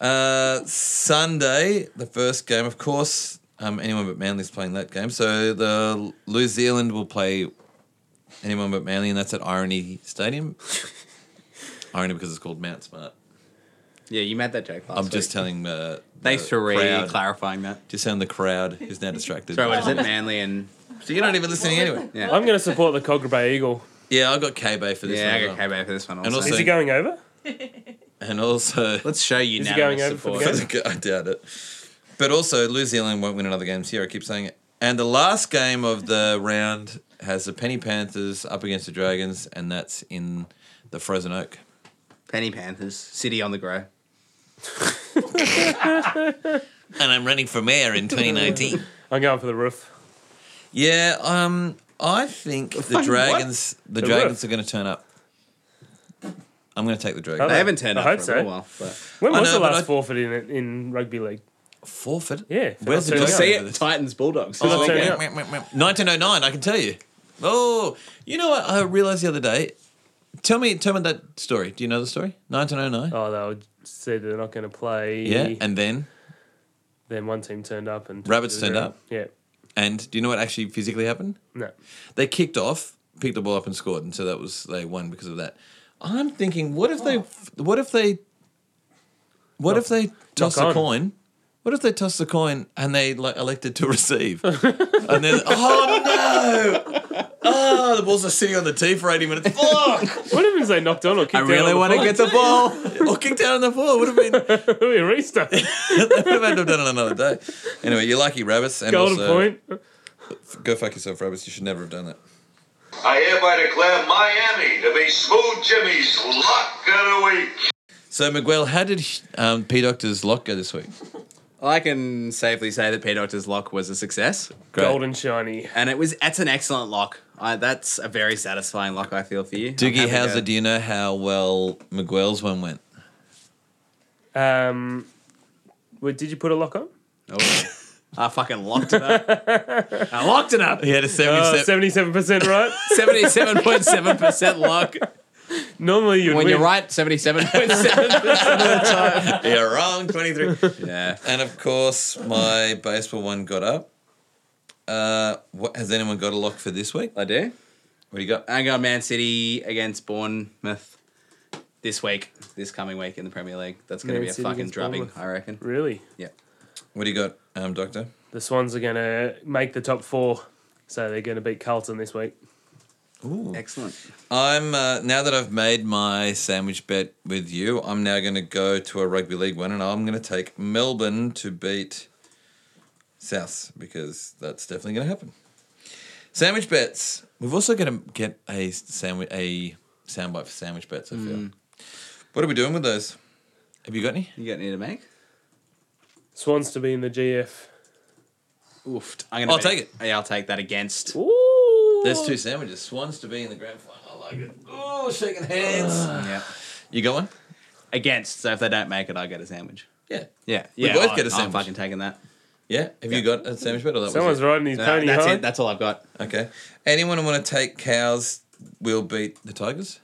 Uh, Sunday, the first game, of course, um, anyone but Manly's playing that game. So the New Zealand will play anyone but Manly, and that's at Irony Stadium. Irony because it's called Mount Smart.
Yeah, you made that joke last
I'm
week.
just telling uh,
Thanks
the
for re
crowd,
clarifying that.
just telling the crowd who's now distracted.
Sorry, what is it? Manly and
So you're not even listening anyway.
yeah,
I'm going to support the Kogarah Bay Eagle.
Yeah, I got K Bay for this one.
yeah. I
one.
got
as well.
K-Bay for this one also.
And also-
Is he going over?
And also,
Let's show you now.
Is he going over for the game?
I doubt it. But also, New Zealand won't win another game this year. I keep saying it. And the last game of the round has the Penny Panthers up against the Dragons, and that's in the Frozen Oak.
Penny Panthers, City on the Grow.
And I'm running for mayor in 2019.
I'm going for the roof.
yeah, um, I think the
fucking
Dragons, the,
The
Dragons
roof.
are going to turn up. I'm going to take the
Oh,
Dragons.
They
I-
haven't turned
I
up
hope
for
so.
a little while, but
When
I
was
know,
the
but
last
I-
forfeit in in rugby league?
Forfeit?
Yeah,
Where's the
they're
Dragons?
turning
see it, Titans Bulldogs.
Oh,
this
turning up.
1909, I can tell you. Oh, you know what? I realized the other day. Tell me, tell me that story. Do you know the story? 1909.
Oh, they would say they're not going to play.
Yeah, and then
then one team turned up and
Rabbits turned up?
Yeah.
and do you know what actually physically happened?
No.
They kicked off, picked the ball up, and scored, and so that was they won because of that. I'm thinking, what if they, oh. what if they, what if they toss a
on.
coin? What if they toss the coin and they like elected to receive? and then, oh no! Oh, the balls are sitting on the tee for 80 minutes. Fuck!
What if they knocked on or kicked down
I really
want to
get the ball.
or kicked out on the floor. Would have been,
It'll be a restart.
they would have had to have done it another day. Anyway, you're lucky, rabbits. And
Golden
also,
point.
Go fuck yourself, rabbits. You should never have done that.
I hereby declare Miami to be Smooth Jimmy's Luck of the Week.
So, Miguel, how did um, P Doctor's lock go this week?
I can safely say that P Doctor's lock was a success,
Great.
Golden shiny.
and it was. that's an excellent lock. I, that's a very satisfying lock. I feel for you,
Doogie Howser, do you know how well Miguel's one went?
Um, wait, did you put a lock on?
Oh. I fucking locked it up. I locked it up.
He had a
Oh,
77.
77% right.
Seventy-seven point seven percent lock.
Normally you'd
When
win.
you're right, seventy-seven point seven percent of the time.
You're wrong, 23.
Yeah.
and of course, my baseball one got up. Uh, what, has anyone got a lock for this week?
I do.
What do you got?
I got Man City against Bournemouth this week, this coming week in the Premier League. That's going to
Man
be a
City
fucking
against
drubbing,
Bournemouth.
I reckon.
Really? Yeah.
What do you got, um, Doctor?
The Swans are going to make the top four. So they're going to beat Carlton this week.
Ooh.
Excellent.
I'm uh, now that I've made my sandwich bet with you. I'm now going to go to a rugby league one, and I'm going to take Melbourne to beat South because that's definitely going to happen. Sandwich bets. We've also got to get a sandwich a soundbite for sandwich bets. I feel. What are we doing with those? Have you got any?
You got any to make?
Swans to be in the GF.
Oof. I'm gonna
I'll
bet-
take it.
Yeah, I'll take that against.
Ooh.
There's two sandwiches. Swans to be in the grand final. I like it. Oh, shaking hands.
Yeah.
You got one?
Against. So if they don't make it, I get a sandwich.
Yeah.
Yeah.
We
yeah.
both
I-
get a
I'm
sandwich.
fucking taking that.
Yeah. Have you got a sandwich bet or that
Someone's
it?
riding his
No,
pony
that's
hard.
it. That's all I've got.
Okay. Anyone want to take cows will beat the Tigers?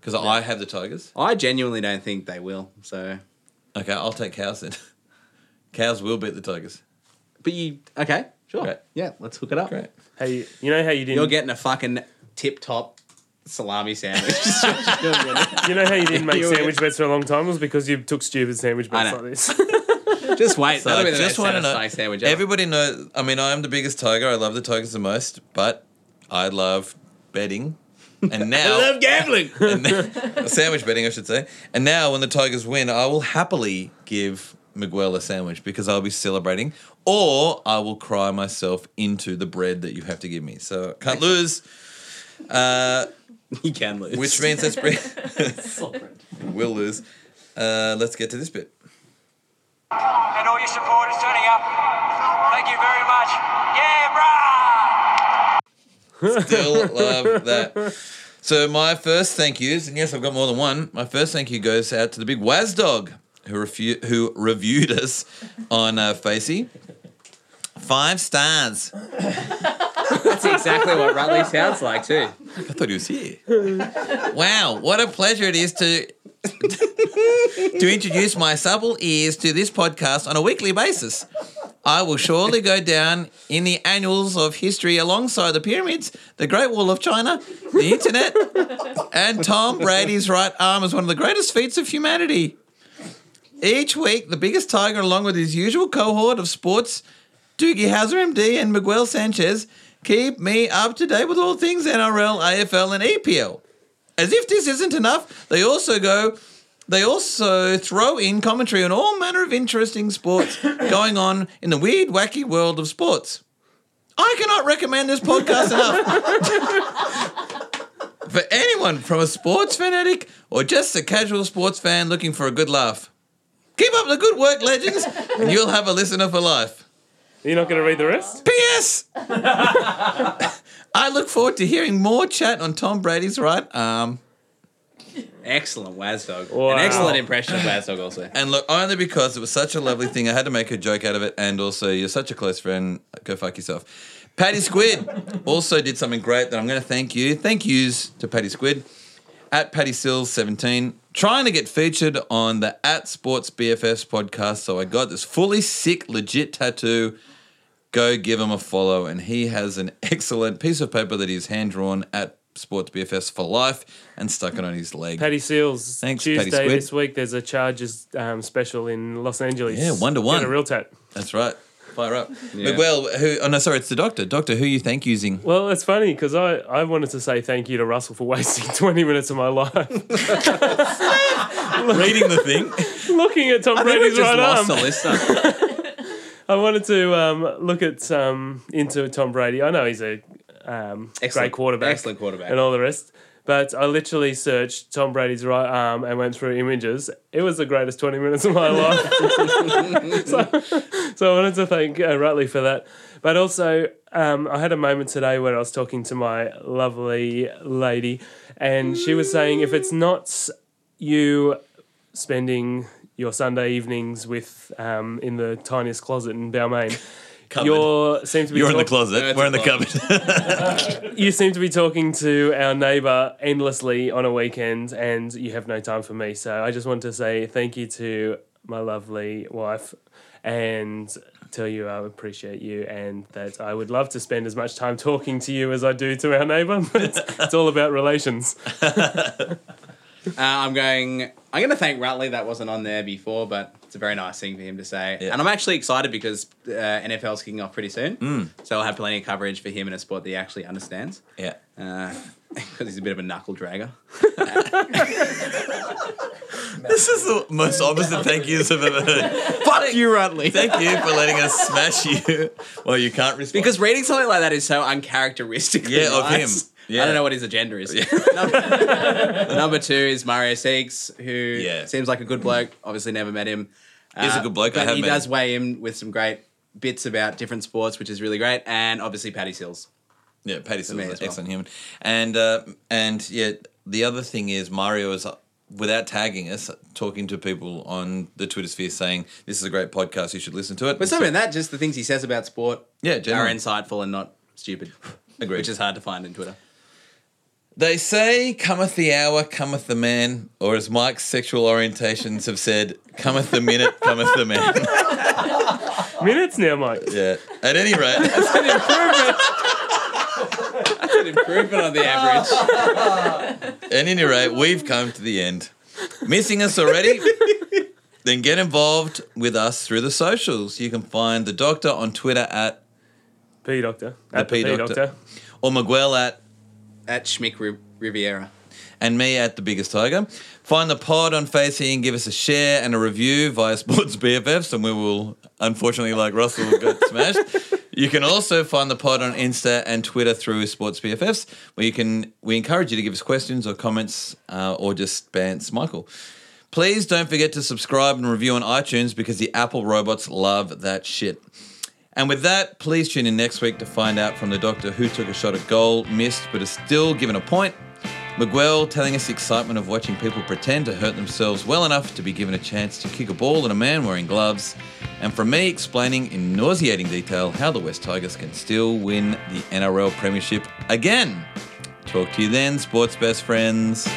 Because I have the Tigers.
I genuinely don't think they will. So,
Okay, I'll take cows then. cows will beat the Tigers.
but you okay? Sure.
Great.
Yeah. Let's hook it up.
Great.
Hey, you know how you didn't.
You're getting a fucking tip top salami sandwich.
you know how you didn't make sandwich bets for a long time was because you took stupid sandwich
I
bets
know.
like this.
Just wait.
So
That'll be the
just
most
want to know.
satisfying sandwich ever.
Everybody knows. I mean, I am the biggest tiger. I love the Tigers the most, but I love betting. And now, I love
gambling.
and now- sandwich betting, I should say. And now, when the Tigers win, I will happily give Miguel a sandwich because I'll be celebrating, or I will cry myself into the bread that you have to give me. So can't lose. Uh,
you can lose.
which means let's bring. will lose. Uh, let's get to this bit.
and all your supporters turning up. Thank you very much. Yeah, brah!
Still love that. So my first thank yous, and yes, I've got more than one. My first thank you goes out to the big Waz dog who refu- who reviewed us on uh, Facey. Five stars.
That's exactly what Rutley sounds like too.
I thought he was here. wow, what a pleasure it is to to introduce my supple ears to this podcast on a weekly basis. I will surely go down in the annals of history alongside the pyramids, the Great Wall of China, the internet, and Tom Brady's right arm as one of the greatest feats of humanity. Each week, the biggest tiger, along with his usual cohort of sports, Doogie Howser MD and Miguel Sanchez, keep me up to date with all things NRL, AFL, and EPL. As if this isn't enough, they also go. They also throw in commentary on all manner of interesting sports going on in the weird, wacky world of sports. I cannot recommend this podcast enough. for anyone from a sports fanatic or just a casual sports fan looking for a good laugh. Keep up the good work, legends, and you'll have a listener for life.
You're not going to read the rest?
P.S. I look forward to hearing more chat on Tom Brady's right arm.
Excellent Wazdog.
Wow.
An excellent impression of Wazdog also.
And look, only because it was such a lovely thing, I had to make a joke out of it. And also, you're such a close friend. Go fuck yourself. Patty Squid also did something great that I'm going to thank you. Thank yous to Patty Squid at Patty Sills 17, trying to get featured on the at Sports BFFs podcast. So I got this fully sick, legit tattoo. Go give him a follow, and he has an excellent piece of paper that he's hand drawn at Sports BFFs for life and stuck it on his leg.
Paddy Seals.
Thanks,
Tuesday
Paddy
this week. There's a Chargers um, special in Los Angeles.
Yeah, one to one.
Get a real tat.
That's right. Fire up. Miguel, who, oh no, sorry, it's the doctor. Doctor, who you thank using?
Well, it's funny because I, I wanted to say thank you to Russell for wasting 20 minutes of my life
Reading the thing.
looking at Tom
I think we
Brady's
just
right
lost
arm. I wanted to um, look at um, into Tom Brady. I know he's a um, great
Excellent-
quarterback,
excellent quarterback.
and all the rest. But I literally searched Tom Brady's right arm and went through images. It was the greatest 20 minutes of my life. so, so I wanted to thank uh, Rutley for that. But also, um, I had a moment today where I was talking to my lovely lady, and she was saying if it's not you spending your Sunday evenings with um, in the tiniest closet in Balmain,
Cupboard.
you seem to be
You're in the
talk-
closet.
That's
We're in the
closet.
cupboard.
you seem to be talking to our neighbour endlessly on a weekend, and you have no time for me. So I just want to say thank you to my lovely wife, and tell you I appreciate you, and that I would love to spend as much time talking to you as I do to our neighbour. But it's, it's all about relations.
Uh, I'm going. I'm going to thank Rutley. That wasn't on there before, but it's a very nice thing for him to say.
Yeah.
And I'm actually excited because uh, NFL's kicking off pretty soon,
Mm.
so I'll have plenty of coverage for him in a sport that he actually understands.
yeah.
Because he's a bit of a knuckle dragger.
This is the most opposite thank yous I've ever heard.
Fuck you, Rutley.
Thank you for letting us smash you. Well, you can't respond.
Because reading something like that is so uncharacteristically
Yeah, of
nice.
him. Yeah.
I don't know what his agenda is. number, number two is Mario Siegs, who
Yeah.
seems like a good bloke. Obviously, never met him.
He's a good bloke. I
But
have
he
met
does
him.
weigh in with some great bits about different sports, which is really great. And obviously, Paddy Sills.
Yeah, Paddy Sills
me
is
as
an
well.
excellent human. And uh, and yeah, the other thing is Mario is uh, without tagging us talking to people on the Twitter sphere saying this is a great podcast, you should listen to it.
But it's not that, just the things he says about sport
Yeah,
are
generally.
insightful and not stupid.
Agreed.
Which is hard to find in Twitter.
They say, cometh the hour, cometh the man, or as Mike's sexual orientations have said, cometh the minute, cometh the man.
Minutes now, Mike.
yeah. At any rate, that's
An improvement that's an improvement on the average.
at any rate, we've come to the end. Missing us already? then get involved with us through the socials. You can find the doctor on Twitter at
P Doctor. At
P. Doctor. or Miguel at
At Schmick Riviera.
and me at the biggest tiger. Find the pod on Facey and give us a share and a review via Sports BFFs, and we will unfortunately, like Russell, got smashed. You can also find the pod on Insta and Twitter through Sports BFFs, where you can. We encourage you to give us questions or comments, uh, or just bants Michael. Please don't forget to subscribe and review on iTunes because the Apple robots love that shit. And with that, please tune in next week to find out from the doctor who took a shot at goal, missed, but is still given a point. Miguel telling us the excitement of watching people pretend to hurt themselves well enough to be given a chance to kick a ball at a man wearing gloves. And from me explaining in nauseating detail how the Wests Tigers can still win the NRL Premiership again. Talk to you then, sports best friends.